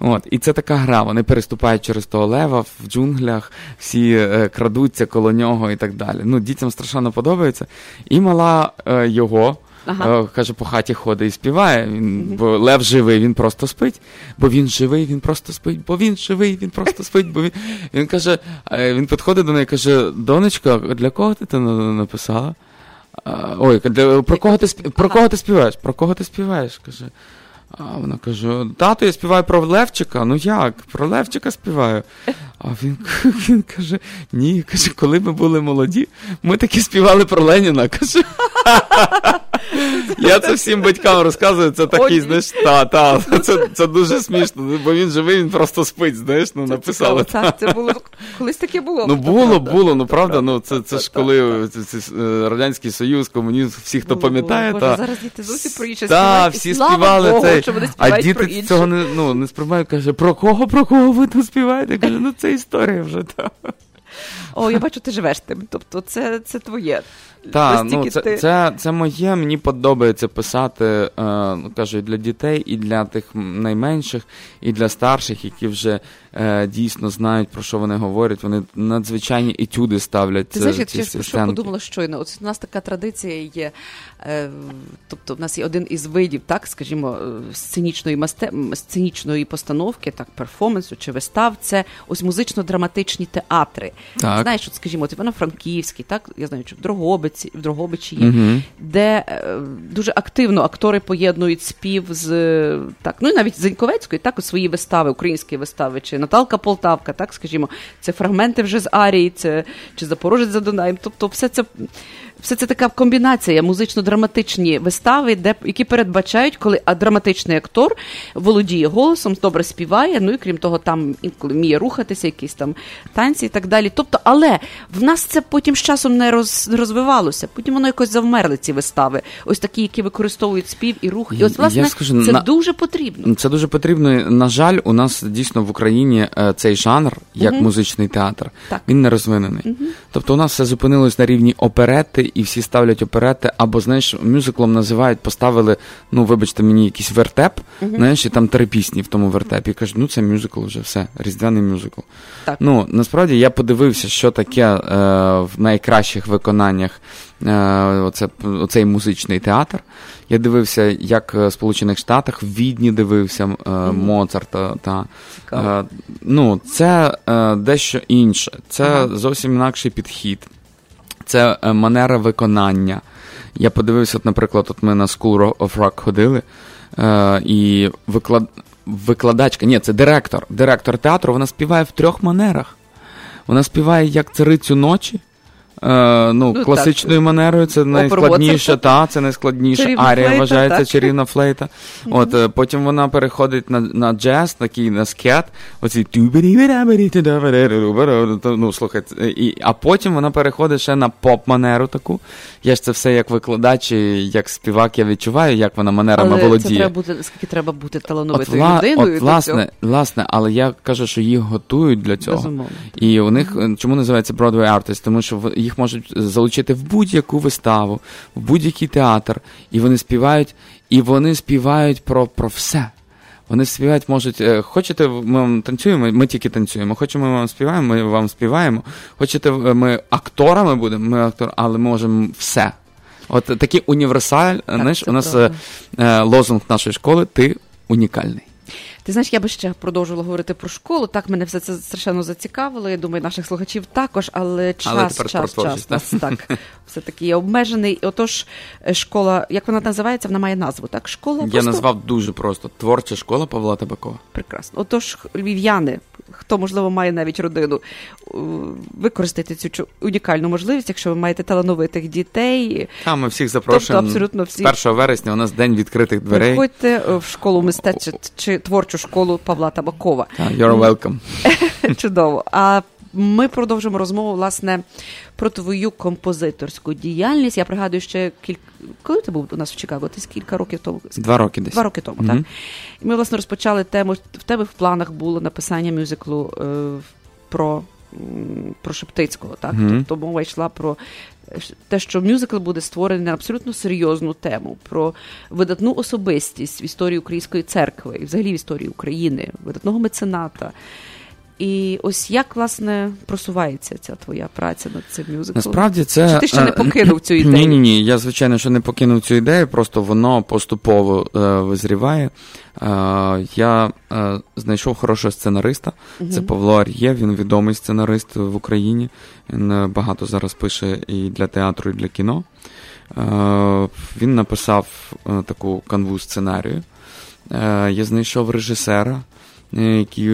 От. І це така гра. Вони переступають через того лева в джунглях, всі е, крадуться коло нього і так далі. Ну, дітям страшенно подобається. І мала е, його. Ага. Е, Каже, по хаті ходить і співає. Він, Бо лев живий, він просто спить. Бо він живий, він просто спить. Бо він живий, він просто спить. Бо він, він каже, е, він підходить до неї і каже: донечко, для кого ти це написала? Ой, для, про, кого ти, про кого ти співаєш? Про кого ти співаєш? каже. А вона каже: тато, я співаю про Левчика. Ну як? Про Левчика співаю. А він, [LAUGHS] він каже: ні, каже, коли ми були молоді, ми таки співали про Леніна. каже. [LAUGHS] Я це всім батькам розказую, це такий, знаєш, та, та, це, це дуже смішно, бо він живий, він просто спить, знаєш, ну написали. Так, це було колись таке було. Ну було, було, ну правда, ну це, це ж коли це- це, е, Радянський Союз, комунізм, всі, хто пам'ятає, та, зараз діти зовсім про інше та, співають, всі співали Богу, цей, а діти цього не, ну, не сприймають, каже, про кого, про кого ви тут співаєте? Я кажу, ну це історія вже, та. О, я бачу, ти живеш тим. Тобто це, це твоє. Так, ну це, ти- це, це моє, мені подобається писати, е, ну кажу, і для дітей, і для тих найменших, і для старших, які вже е, дійсно знають, про що вони говорять. Вони надзвичайні етюди ставлять. Ти е, знаєш, я про що подумала щойно. От у нас така традиція є. Е, тобто, в нас є один із видів, так, скажімо, е, сценічної масте... сценічної постановки, так, перформансу чи вистав, це ось музично-драматичні театри. Так. Знаєш, от, скажімо, от Івано-Франківський, так, я знаю, що в Дрогобиці, в Дрогобичі є, угу. де е, дуже активно актори поєднують спів з е, так, ну і навіть Зеньковецької, так, у свої вистави, українські вистави, чи Наталка Полтавка, так, скажімо, це фрагменти вже з Арії, це чи Запорожець за Дунаєм. Тобто, все це все це така комбінація музично-драматичні вистави, де які передбачають, коли а драматичний актор володіє голосом, добре співає. Ну і крім того, там інколи вміє рухатися, якісь там танці і так далі. Тобто, але в нас це потім з часом не роз, розвивалося. Потім воно якось завмерли ці вистави. Ось такі, які використовують спів і рух. І ось власне скажу, це на- дуже потрібно. Це дуже потрібно. На жаль, у нас дійсно в Україні е, цей жанр, як Мгм. музичний театр, Так. він не розвинений. Мгм. Тобто у нас все зупинилось на рівні оперети, і всі ставлять оперети, або знаєш, мюзиклом називають, поставили, ну вибачте мені, якийсь вертеп, Мгм. знаєш, і там три пісні в тому вертепі. І кажуть, ну це мюзикл вже все, різдвяний мюзикл. Так. Ну насправді я подивився, що таке е, в найкращих виконаннях е, оце, оцей музичний театр. Я дивився, як е, в Сполучених Штатах, в Відні дивився е, Моцарта. Та, е, ну, це е, дещо інше. Це зовсім інакший підхід. Це е, манера виконання. Я подивився, от, наприклад, от ми на School of Rock ходили, е, і виклад... викладачка, ні, це директор. Директор театру, вона співає в трьох манерах. Вона співає як царицю ночі. Е, ну, Ну, класичною так. манерою це найскладніша, та, це найскладніша. Чарівна Арія флейта, вважається так. чарівна флейта. От, е, потім вона переходить на, на джаз, такий на скет, оці ну, слухай, це- і, а потім вона переходить ще на поп-манеру таку. Я ж це все як викладач, і як співак, я відчуваю, як вона манерами Але володіє. це треба бути, скільки треба бути талановитою вла- людиною. от, власне, власне, але я кажу, що їх готують для цього. Безумовно. І у них чому називається Broadway Artist? Тому що в- їх можуть залучити в будь-яку виставу, в будь-який театр, і вони співають, і вони співають про, про все. Вони співають, можуть, е, хочете, ми вам танцюємо, ми тільки танцюємо. Хочемо, ми вам співаємо, ми вам співаємо. Хочете, е, ми акторами будемо, ми актор, але ми можемо все. От такий універсаль, знаєш, у нас правда. е, е, лозунг нашої школи ти унікальний. Ти знаєш, я би ще продовжувала говорити про школу. Так, мене все це страшенно зацікавило. Я думаю, наших слухачів також, але час, Але тепер час, час творчість, нас так все-таки є обмежений. І Отож, школа, як вона називається, вона має назву, так? Школа Я просто назвав дуже просто творча школа Павла Табакова. прекрасно. Отож, львів'яни, хто можливо має навіть родину, використайте цю унікальну можливість, якщо ви маєте талановитих дітей. Там ми всіх запрошуємо. Тобто абсолютно всі. З 1 вересня у нас день відкритих дверей. Приходьте е, в школу мистецтв чи, чи школу Павла Табакова. You're welcome. [LAUGHS] Чудово. А ми продовжимо розмову власне про твою композиторську діяльність. Я пригадую, ще кілька коли ти був у нас в Чикаго? Ти кілька років тому Два роки десь. Два роки тому, Мгм. так. І ми власне розпочали тему. В тебе в планах було написання мюзиклу е, про, про Шептицького. Так? Мгм. Тобто мова йшла про те, що мюзикл буде створений на абсолютно серйозну тему, про видатну особистість в історії української церкви і взагалі в історії України, видатного мецената. І ось як власне просувається ця твоя праця над цим мюзиклом? Насправді це. Чи ти ще не е, покинув цю ідею? Ні, ні, ні. Я, звичайно, що не покинув цю ідею, просто воно поступово е, визріває. Е, я е, знайшов хорошого сценариста. Мгм. Це Павло Ар'є, він відомий сценарист в Україні. Він е, багато зараз пише і для театру, і для кіно. Е, він написав е, таку канву сценарію. Е, я знайшов режисера, який.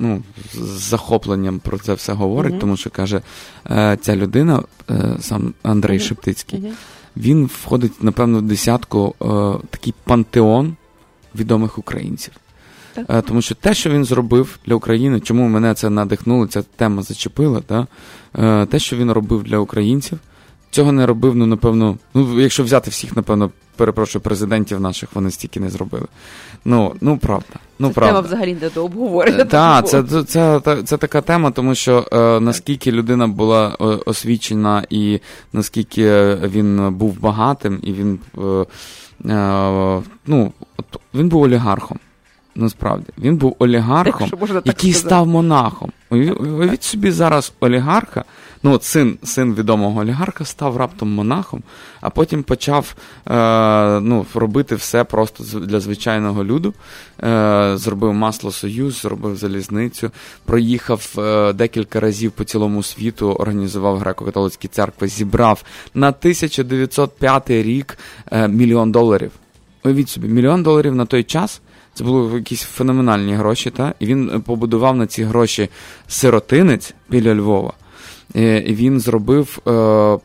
Ну, з захопленням про це все говорить, Мгм. тому що каже, е, ця людина, е, сам Андрей Мгм. Шептицький, Мгм. він входить, напевно, в десятку е, такий пантеон відомих українців. Тому що те, що він зробив для України, чому мене це надихнуло, ця тема зачепила, та? Те, що він робив для українців, цього не робив, ну, напевно, ну, якщо взяти всіх, напевно, перепрошую, президентів наших, вони стільки не зробили. Ну, ну правда. Ну, Це правда. тема взагалі не до обговорення. Так, це, такого. це, це, це така тема, тому що е, наскільки людина була е, освічена і наскільки він був багатим, і він, е, е, ну, от, він був олігархом. Насправді, він був олігархом, який сказати. став монахом. Уяві- Уявіть собі зараз олігарха. Ну, от син, син відомого олігарха став раптом монахом, а потім почав е, ну, робити все просто для звичайного люду. Е, зробив масло Союз, зробив залізницю, проїхав е, декілька разів по цілому світу, організував греко-католицькі церкви, зібрав на 1905 рік е, мільйон доларів. Уявіть собі, мільйон доларів на той час. Це були якісь феноменальні гроші, та? і він побудував на ці гроші сиротинець біля Львова. Е, він зробив е,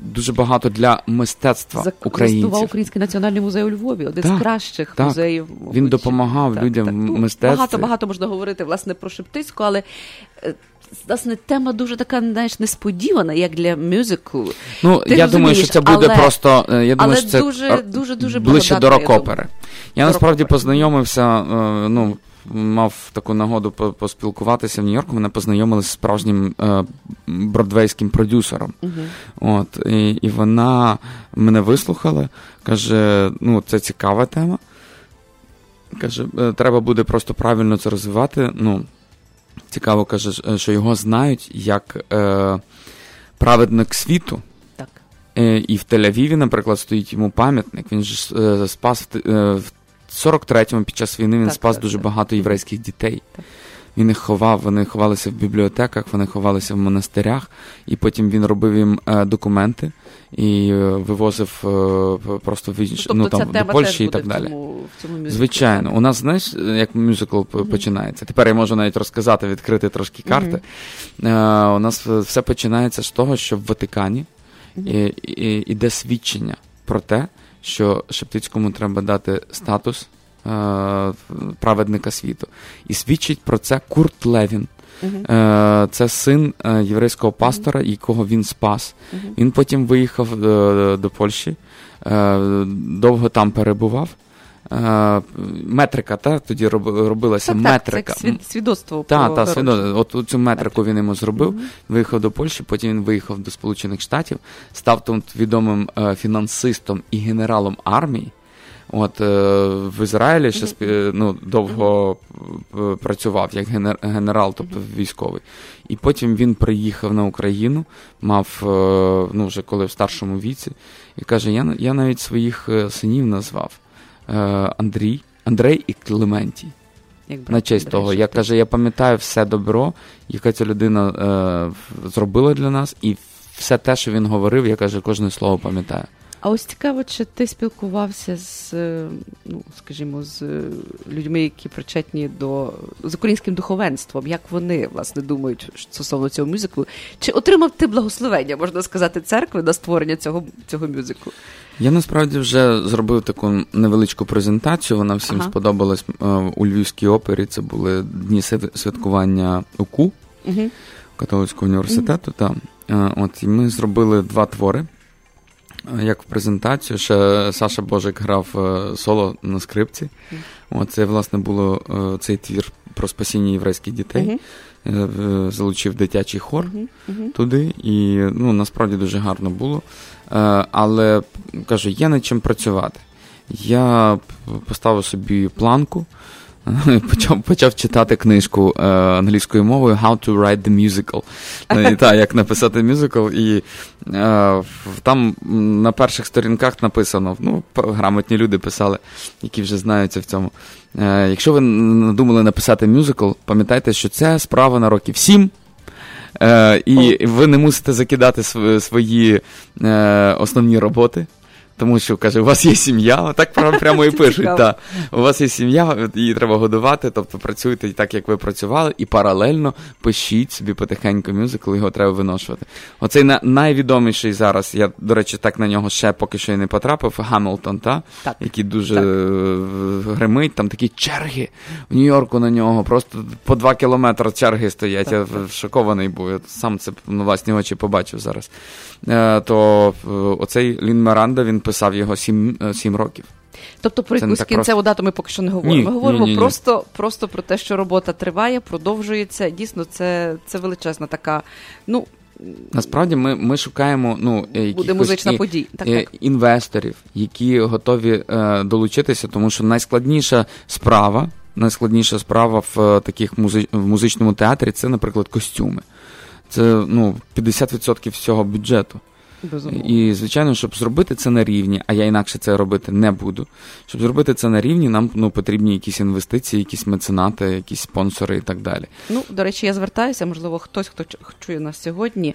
дуже багато для мистецтва українців. Український національний музей у Львові, один так, з кращих так. музеїв. Він допомагав так, людям так, в мистецтві. Багато багато можна говорити власне про Шептицьку, але власне, тема дуже така, знаєш, несподівана, як для мюзиклу. Ну, Ти я думаю, що це буде але, просто. Е, я думаю, але що це дуже, дуже, дуже ближче до рок-опери. Я, я насправді познайомився, е, ну. Мав таку нагоду поспілкуватися в Нью-Йорку. Мене познайомили з справжнім е, бродвейським продюсером. Uh-huh. От, і, і вона мене вислухала, каже: ну, це цікава тема. Каже, «Е, треба буде просто правильно це розвивати. Ну, Цікаво каже, що його знають як е, праведник світу. Е, і в Тель-Авіві, наприклад, стоїть йому пам'ятник. Він ж е, спас в, е, в 43-му під час війни він так, спас так, дуже так. багато єврейських дітей. Так. Він їх ховав, вони ховалися в бібліотеках, вони ховалися в монастирях, і потім він робив їм е, документи і е, вивозив е, просто в інш... тобто ну, там, ця до Польщі і так далі. В цьому, в цьому Звичайно, так? у нас знаєш, як мюзикл mm-hmm. починається. Тепер я можу навіть розказати, відкрити трошки карти. Mm-hmm. У нас все починається з того, що в Ватикані mm-hmm. іде свідчення про те, що Шептицькому треба дати статус е, праведника світу. І свідчить про це Курт Левін. Uh-huh. Це син е, єврейського пастора, якого він спас. Uh-huh. Він потім виїхав до, до Польщі, е, довго там перебував. Е, метрика, та тоді робилася так, метрика. Так, це свідоцтво. Так, та, свідоцтво. От цю метрику він йому зробив, uh-huh. виїхав до Польщі, потім він виїхав до Сполучених Штатів, став тут відомим е, фінансистом і генералом армії. От в Ізраїлі ще ну, довго працював як генерал, тобто військовий. І потім він приїхав на Україну, мав ну, вже коли в старшому віці, і каже: Я я навіть своїх синів назвав Андрій, Андрей і Клементій. Якби на честь того. Я каже, я пам'ятаю все добро, яке ця людина е, зробила для нас, і все те, що він говорив, я каже, кожне слово пам'ятаю. А ось цікаво, чи ти спілкувався з, ну, скажімо, з людьми, які причетні до з українським духовенством, як вони власне думають стосовно цього мюзиклу? Чи отримав ти благословення, можна сказати, церкви на створення цього цього мюзиклу? Я насправді вже зробив таку невеличку презентацію. Вона всім ага. сподобалась у Львівській опері. Це були дні святкування УКУ угу. католицького університету. Угу. Там. От і ми зробили два твори. Як в презентацію, ще Саша Божик грав соло на скрипці. Це, власне, було цей твір про спасіння єврейських дітей. Uh-huh. Залучив дитячий хор uh-huh. туди, і ну, насправді дуже гарно було. Але кажу, є над чим працювати. Я поставив собі планку. [LAUGHS] Почав почав читати книжку е, англійською мовою How to write the musical. І, та, як написати мюзикл. І е, там на перших сторінках написано: ну, грамотні люди писали, які вже знаються в цьому. Е, якщо ви надумали написати мюзикл, пам'ятайте, що це справа на років 7. Е, і ви не мусите закидати свої е, основні роботи. Тому що каже, у вас є сім'я, так прямо, і пишуть. Та, у вас є сім'я, її треба годувати, тобто працюйте так, як ви працювали, і паралельно пишіть собі потихеньку мюзикл, його треба виношувати. Оцей на, найвідоміший зараз, я, до речі, так на нього ще поки що і не потрапив, Гамілтон, та, так. який дуже так. гримить, там такі черги в Нью-Йорку на нього, просто по два кілометри черги стоять. Так, я шокований був. Я сам це на власні очі побачив зараз. Е, то оцей Лін Миранда, він писав його сім, сім років. Тобто про якусь кінцеву просто... дату ми поки що не говоримо. Ні, ми говоримо ні, ні, просто просто про те, що робота триває, продовжується. Дійсно, це це величезна така. ну... Насправді ми ми шукаємо ну, Буде музична подія. Так, так. інвесторів, які готові е, долучитися, тому що найскладніша справа, найскладніша справа в таких музи... в музичному театрі це, наприклад, костюми. Це ну, 50% всього бюджету. Безумовно. І, звичайно, щоб зробити це на рівні, а я інакше це робити не буду. Щоб зробити це на рівні, нам ну, потрібні якісь інвестиції, якісь меценати, якісь спонсори і так далі. Ну, до речі, я звертаюся, можливо, хтось, хто чує нас сьогодні,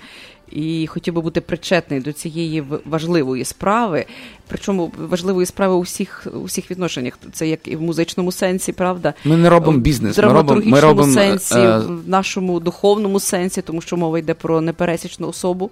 і хотів би бути причетний до цієї важливої справи. Причому важливої справи у всіх у всіх відношеннях. Це як і в музичному сенсі, правда? Ми не робимо бізнес. В драматургічному ми робимо, сенсі, е... в нашому духовному сенсі, тому що мова йде про непересічну особу.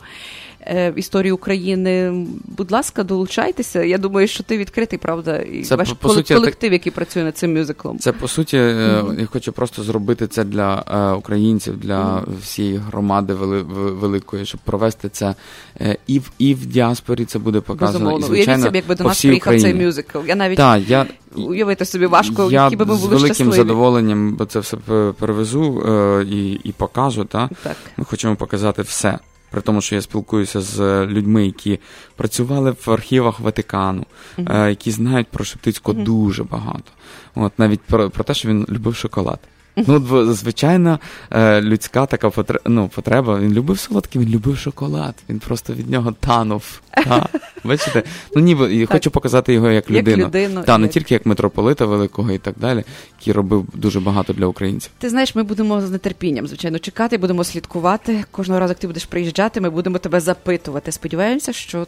Е, в історії України. Будь ласка, долучайтеся. Я думаю, що ти відкритий, правда, і це, ваш по, по суті, колектив, який працює над цим мюзиклом. Це по суті, mm-hmm. я хочу просто зробити це для е, українців, для mm-hmm. всієї громади вели, великої, щоб провести це е, і в і в діаспорі. Це буде показано. І, звичайно, Уявіть собі, якби до нас приїхав цей мюзикл. Я навіть Та, я... уявити собі важко, я які би ми були з великим щасливі. задоволенням, бо це все перевезу е, і і покажу. Та? Так. Ми хочемо показати все при тому, що я спілкуюся з людьми, які працювали в архівах Ватикану, uh-huh. які знають про Шептицького uh-huh. дуже багато. От навіть про, про те, що він любив шоколад. Ну, звичайна е, людська така потреба, ну, потреба. Він любив солодкий, він любив шоколад. Він просто від нього танув. Та. Бачите? Ну ніби і хочу показати його як людину. Як людину Та, не тільки як митрополита великого і так далі, який робив дуже багато для українців. Ти знаєш, ми будемо з нетерпінням, звичайно, чекати, будемо слідкувати. Кожного разу, як ти будеш приїжджати, ми будемо тебе запитувати. Сподіваємося, що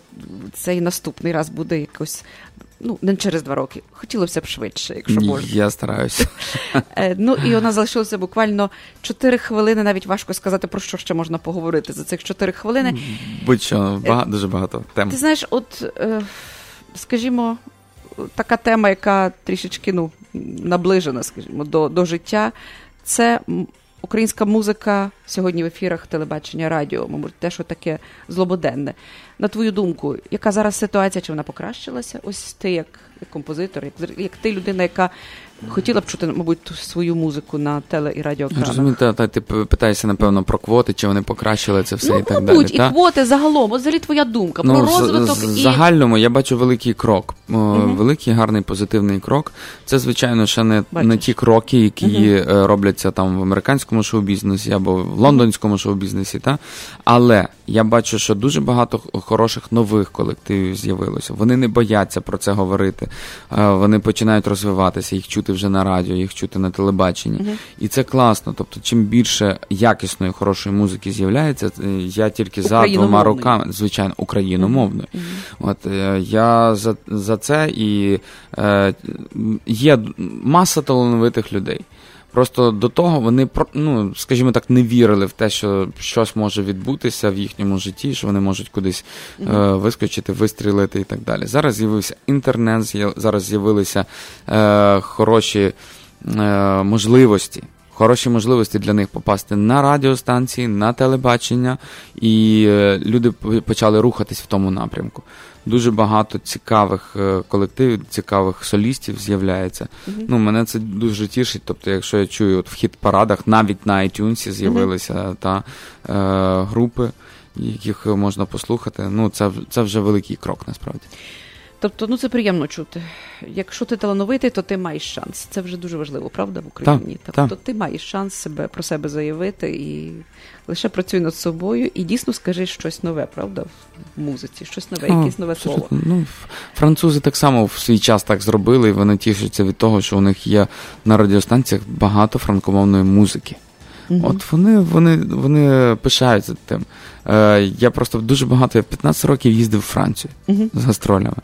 цей наступний раз буде якось ну, не через два роки. Хотілося б швидше, якщо можна. Я стараюся. [LAUGHS] Ну і у нас залишилося буквально чотири хвилини. Навіть важко сказати, про що ще можна поговорити за цих чотири хвилини. Будь-що, багато, дуже багато тем. Ти знаєш, от, скажімо, така тема, яка трішечки ну, наближена, скажімо, до, до життя, це. Українська музика сьогодні в ефірах телебачення, радіо, мабуть, те, що таке злободенне. На твою думку, яка зараз ситуація? Чи вона покращилася? Ось ти як композитор, як як ти людина, яка хотіла б чути, мабуть, свою музику на теле і радіоканалах. Розумію, та, ти питаєшся, напевно, про квоти, чи вони покращили це все ну, і так мабуть, далі. і та? квоти загалом. От взагалі твоя думка ну, про розвиток з, і загальному я бачу великий крок. uh Великий гарний позитивний крок. Це, звичайно, ще не не ті кроки, які uh робляться там в американському шоу-бізнесі або в лондонському шоу-бізнесі. Та? Але я бачу, що дуже багато хороших нових колективів з'явилося. Вони не бояться про це говорити. Вони починають розвиватися, їх чути вже на радіо, їх чути на телебаченні. Uh-huh. І це класно. Тобто, чим більше якісної, хорошої музики з'являється, е, я тільки за двома роками, звичайно, україномовною. Uh-huh. От е, я за за це і е, є маса талановитих людей. Просто до того вони ну, скажімо так, не вірили в те, що щось може відбутися в їхньому житті, що вони можуть кудись е, вискочити, вистрілити і так далі. Зараз з'явився інтернет, зараз з'явилися е, хороші е, можливості. Хороші можливості для них попасти на радіостанції, на телебачення, і е, люди почали рухатись в тому напрямку дуже багато цікавих е, колективів, цікавих солістів з'являється. Uh-huh. Ну, Мене це дуже тішить. Тобто, якщо я чую от в хіт-парадах, навіть на iTunes з'явилися uh-huh. та е, групи, яких можна послухати. Ну, це, це вже великий крок насправді. Тобто, ну це приємно чути. Якщо ти талановитий, то ти маєш шанс. Це вже дуже важливо, правда, в Україні. Так, тобто ти маєш шанс себе про себе заявити і лише працюй над собою і дійсно скажи щось нове, правда, в музиці, щось нове, О, якесь нове слово. Ну, Французи так само в свій час так зробили, і вони тішаться від того, що у них є на радіостанціях багато франкомовної музики. Угу. От вони вони, вони пишаються тим. Е, Я просто дуже багато, я 15 років їздив в Францію угу. з гастролями.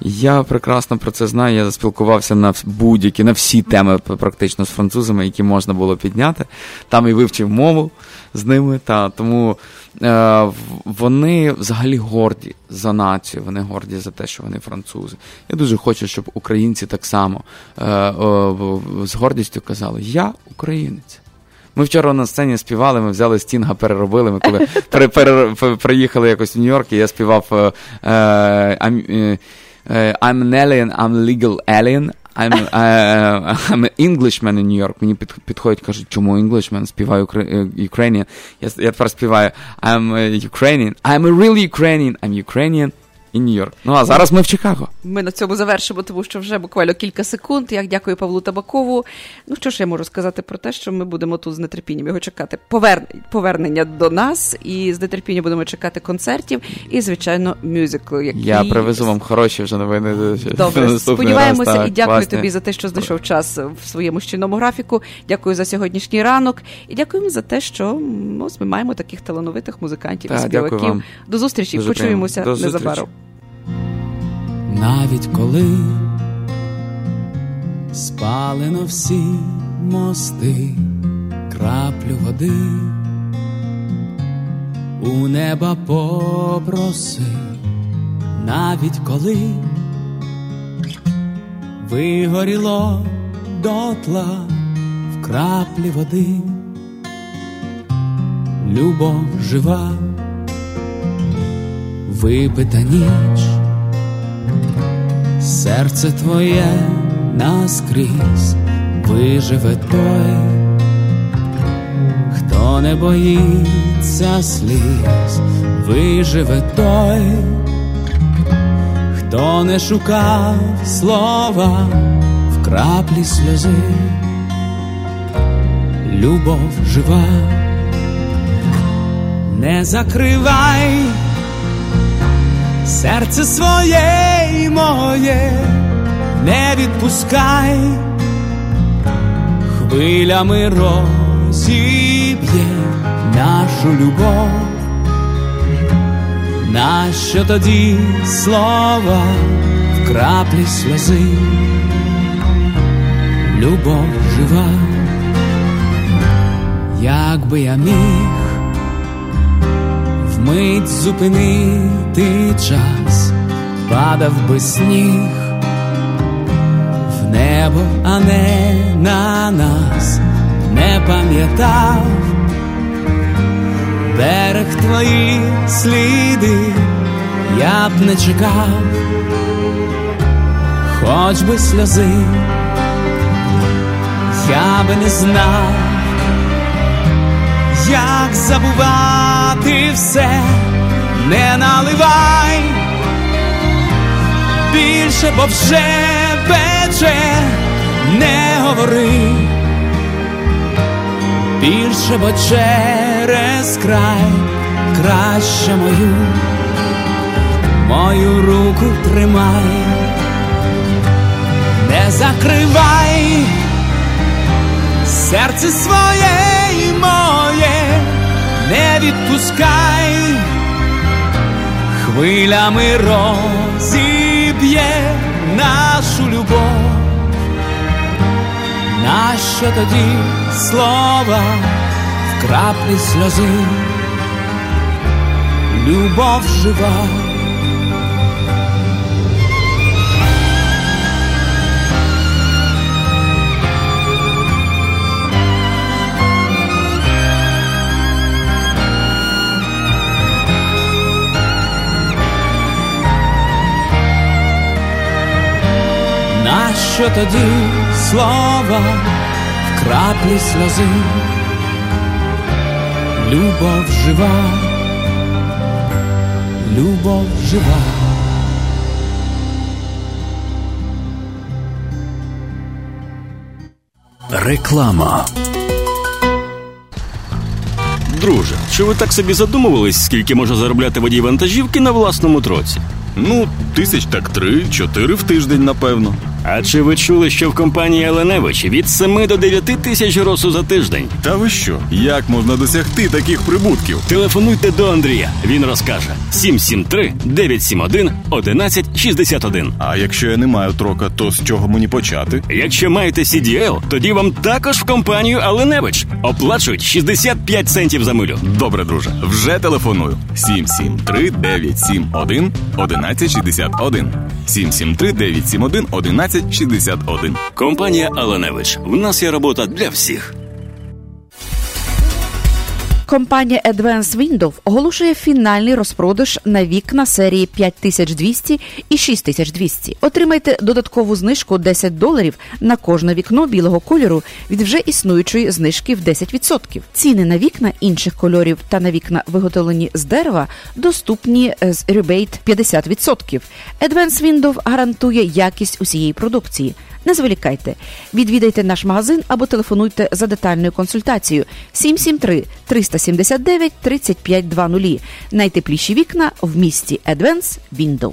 Я прекрасно про це знаю. Я спілкувався на будь-які, на всі теми практично з французами, які можна було підняти. Там і вивчив мову з ними. Та, Тому е, вони взагалі горді за націю, вони горді за те, що вони французи. Я дуже хочу, щоб українці так само е, е, з гордістю казали: Я українець. Ми вчора на сцені співали, ми взяли стінга, переробили. Ми коли [LAUGHS] при, при, при, приїхали якось в Нью-Йорк, я співав uh, I'm, uh, I'm an alien, I'm legal alien. I'm, uh, I'm an Englishman in New York. Мені під, підходять, кажуть, чому Englishman? Співаю Ukrainian. Я, я тепер співаю I'm Ukrainian. I'm a real Ukrainian. I'm Ukrainian і Нью-Йорк. Ну а зараз ми в Чикаго. Ми на цьому завершимо, тому що вже буквально кілька секунд. Я дякую Павлу Табакову. Ну що ж я можу сказати про те, що ми будемо тут з нетерпінням його чекати. Повернення до нас, і з нетерпінням будемо чекати концертів і, звичайно, мюзиклу. Який... Я привезу вам хороші вже новини. Добре, [LAUGHS] сподіваємося раз, і дякую класне. тобі за те, що знайшов час в своєму щільному графіку. Дякую за сьогоднішній ранок і дякуємо за те, що ну, ми маємо таких талановитих музикантів і співаків. До зустрічі, Дуже почуємося незабаром. Навіть коли спалено всі мости, краплю води у неба попроси, навіть коли вигоріло дотла в краплі води, любов жива, випита ніч, серце твоє наскрізь виживе той, хто не боїться сліз, виживе той хто не шукав слова в краплі сльози, любов жива, не закривай серце своє і моє, не відпускай, хвилями розіб'є нашу любов. Нащо тоді слова в краплі сльози, любов жива, як би я міг вмить зупинити час, падав би сніг в небо, а не на нас, не пам'ятав берег твої сліди, я б не чекав, хоч би сльози, я би не знав, як забувати все, не наливай більше, бо вже пече, не говори. Більше, бо через край краще мою, мою руку тримай, не закривай серце своє і моє, не відпускай, хвилями розіб'є нашу любов, нащо тоді слова в краплі сльози любов жива. Нащо тоді слова в краплі сльози, любов жива любов жива. Реклама. Друже, чи ви так собі задумувались, скільки може заробляти водій вантажівки на власному троці? Ну, тисяч так три-чотири в тиждень, напевно. А чи ви чули, що в компанії Еленевич від 7 до 9 тисяч гросу за тиждень? Та ви що? Як можна досягти таких прибутків? Телефонуйте до Андрія. Він розкаже 773 971 1161. А якщо я не маю трока, то з чого мені почати? Якщо маєте CDL, тоді вам також в компанію Аленевич оплачують 65 центів за милю. Добре, друже, вже телефоную. 773 971 1161. 773 971 1161. Компанія Аленевич. В нас є робота для всіх. Компанія Advance Window оголошує фінальний розпродаж на вікна серії 5200 і 6200. Отримайте додаткову знижку 10 доларів на кожне вікно білого кольору від вже існуючої знижки в 10%. Ціни на вікна інших кольорів та на вікна, виготовлені з дерева, доступні з rebate 50%. Advance Window гарантує якість усієї продукції. Не зволікайте. Відвідайте наш магазин або телефонуйте за детальною консультацією 773 379 3520. Найтепліші вікна в місті Advance Window.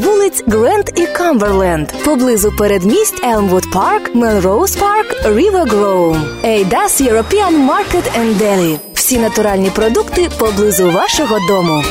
вулиць Гренд і Камберленд, поблизу передмість Елмвуд Парк, Мелроуз Парк, Рівер Гроу. Eidas European Market and Deli. Всі натуральні продукти поблизу вашого дому.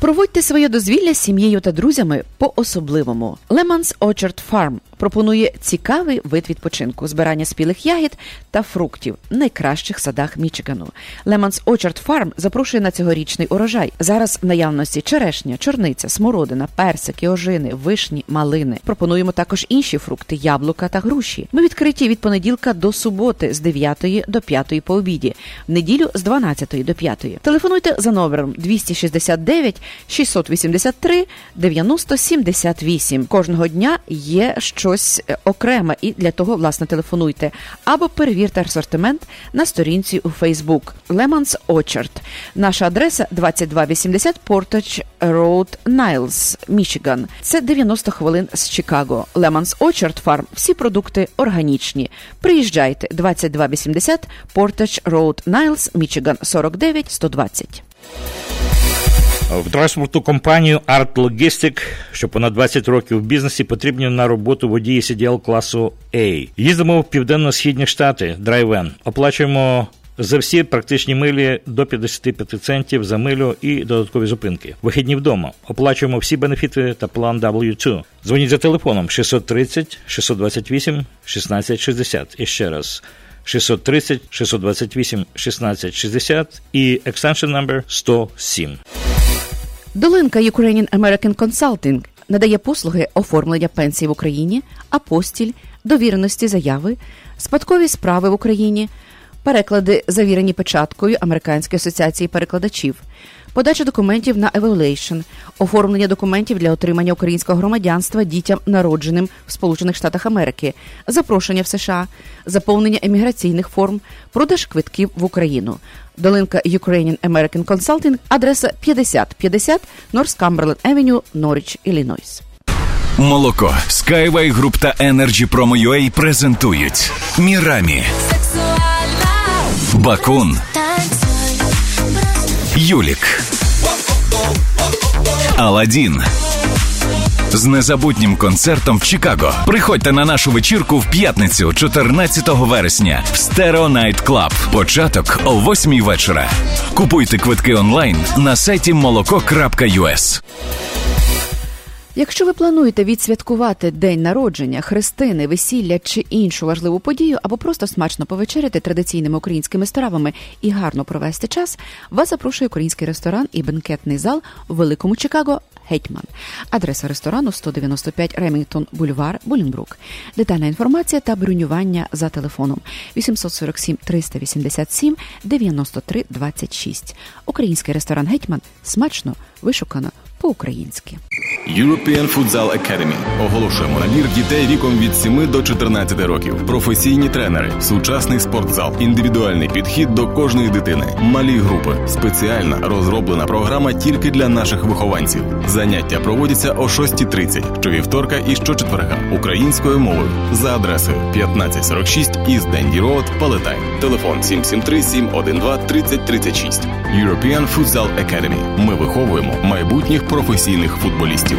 Проводьте своє дозвілля з сім'єю та друзями по-особливому. Lemons Orchard Farm пропонує цікавий вид відпочинку, збирання спілих ягід та фруктів в найкращих садах Мічигану. Lemons Orchard Farm запрошує на цьогорічний урожай. Зараз в наявності черешня, чорниця, смородина, персики, ожини, вишні, малини. Пропонуємо також інші фрукти, яблука та груші. Ми відкриті від понеділка до суботи з 9 до 5 по обіді, в неділю з 12 до 5. Телефонуйте за номером 269 683 90 78. Кожного дня є щось е, окреме, і для того, власне, телефонуйте або перевірте асортимент на сторінці у Facebook Lemons Orchard. Наша адреса 2280 Portage Road, Niles, Мічиган. Це 90 хвилин з Чикаго. Lemons Orchard Farm. Всі продукти органічні. Приїжджайте 2280 Portage Road, Niles, Мічиган 49 120. В транспортну компанію Art Logistic, що понад 20 років в бізнесі, потрібні на роботу водії CDL класу A. Їздимо в південно-східні штати, драйвен. Оплачуємо за всі практичні милі до 55 центів за милю і додаткові зупинки. Вихідні вдома. Оплачуємо всі бенефіти та план W2. Дзвоніть за телефоном 630 628 1660. І ще раз. 630 628 1660 і extension number 107. Долинка Ukrainian American Consulting надає послуги оформлення пенсій в Україні, апостіль, довіреності заяви, спадкові справи в Україні, переклади, завірені печаткою Американської асоціації перекладачів, подача документів на evaluation, оформлення документів для отримання українського громадянства дітям, народженим в Сполучених Штатах Америки, запрошення в США, заповнення еміграційних форм, продаж квитків в Україну. Долинка Ukrainian American Consulting, адреса 5050 North Cumberland Avenue, Norwich, Іллінойс. Молоко, Skyway Group та Energy Promo UA презентують Мірамі, Бакун, Юлік, Аладдін. З незабутнім концертом в Чикаго. Приходьте на нашу вечірку в п'ятницю, 14 вересня, в Stereo Night Club. Початок о 8 вечора. Купуйте квитки онлайн на сайті молоко.us. Якщо ви плануєте відсвяткувати день народження, хрестини, весілля чи іншу важливу подію, або просто смачно повечеряти традиційними українськими стравами і гарно провести час, вас запрошує український ресторан і бенкетний зал у Великому Чикаго Гетьман. Адреса ресторану 195 Remington Boulevard, Болінгбрук. Детальна інформація та бронювання за телефоном 847 387 93 26. Український ресторан Гетьман смачно, вишукано по-українськи. European Futsal Academy. Оголошуємо набір дітей віком від 7 до 14 років. Професійні тренери, сучасний спортзал, індивідуальний підхід до кожної дитини, малі групи, спеціальна розроблена програма тільки для наших вихованців. Заняття проводяться о 6.30 щовівторка і щочетверга українською мовою за адресою 1546 East Dundee Road, Палатайн. Телефон 773 712 3036. European Futsal Academy. Ми виховуємо майбутніх професійних футболістів.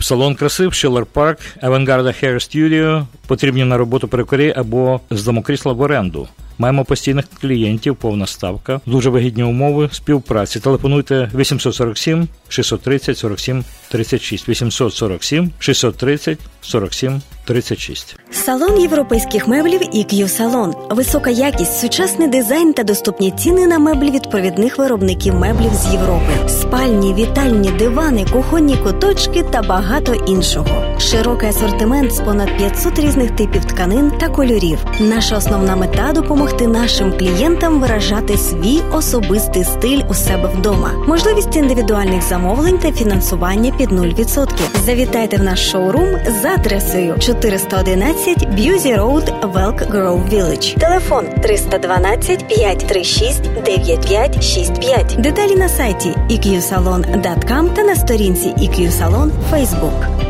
Салон краси в Шиллер Парк, Авангарда Hair Studio потрібні на роботу перукарі або з домокрісла в оренду. Маємо постійних клієнтів, повна ставка, дуже вигідні умови співпраці. Телефонуйте 847 630 47 36 847 630 47 36. Салон європейських меблів EQ Салон. Висока якість, сучасний дизайн та доступні ціни на меблі від провідних виробників меблів з Європи, спальні, вітальні, дивани, кухонні куточки та багато іншого. Широкий асортимент з понад 500 різних типів тканин та кольорів. Наша основна мета допомогти нашим клієнтам виражати свій особистий стиль у себе вдома. Можливість індивідуальних замовлень та фінансування під 0%. Завітайте в наш шоурум за адресою 411 Busse Road, в Elk Grove Village. Телефон 312 536 9565. Деталі на сайті eqsalon.com та на сторінці EQ Salon Facebook.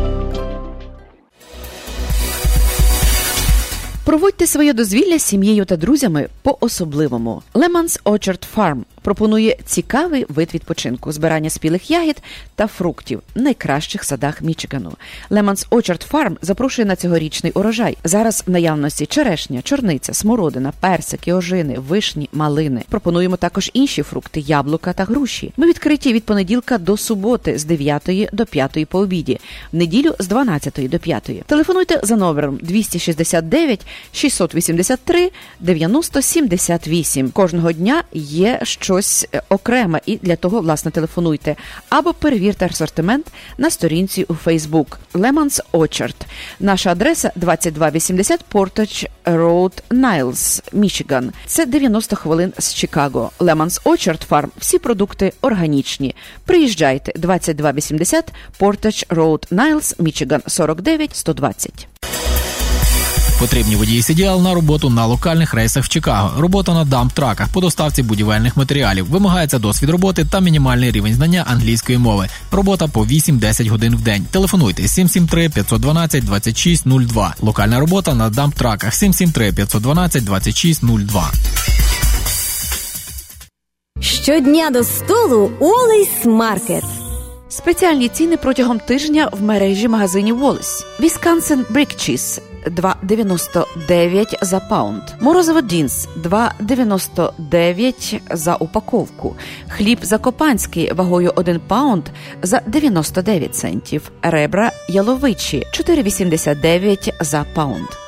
Проводьте своє дозвілля з сім'єю та друзями по-особливому. Lemons Orchard Farm пропонує цікавий вид відпочинку, збирання спілих ягід та фруктів в найкращих садах Мічигану. Lemons Orchard Farm запрошує на цьогорічний урожай. Зараз в наявності черешня, чорниця, смородина, персики, ожини, вишні, малини. Пропонуємо також інші фрукти, яблука та груші. Ми відкриті від понеділка до суботи з 9 до 5 по обіді, в неділю з 12 до 5. Телефонуйте за номером 269 683 90 78. Кожного дня є щось е, окреме, і для того, власне, телефонуйте або перевірте асортимент на сторінці у Facebook Lemons Orchard. Наша адреса 2280 Portage Road, Niles, Мічиган. Це 90 хвилин з Чикаго. Lemons Orchard Farm. Всі продукти органічні. Приїжджайте 2280 Portage Road, Niles, Мічиган 49 120. Потрібні водії CDL на роботу на локальних рейсах в Чикаго. Робота на дамп-траках по доставці будівельних матеріалів. Вимагається досвід роботи та мінімальний рівень знання англійської мови. Робота по 8-10 годин в день. Телефонуйте 773 512 2602. Локальна робота на дамп-траках 773 512 2602. Щодня до столу Wally's Market. Спеціальні ціни протягом тижня в мережі магазинів Wally's. Wisconsin Brick Cheese 2,99 за pound. Морозиво Dean's 2,99 за упаковку. Хліб закопанський вагою 1 pound за 99 центів. Ребра яловичі 4,89 за pound.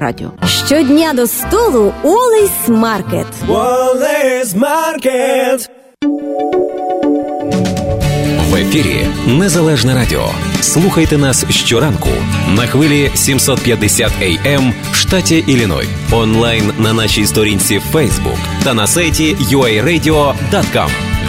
радіо. Щодня до столу Олейс Маркет. Wallace Market. В ефірі Незалежне Радіо. Слухайте нас щоранку на хвилі 750 AM в штаті Ілліной. Онлайн на нашій сторінці Facebook та на сайті uaradio.com.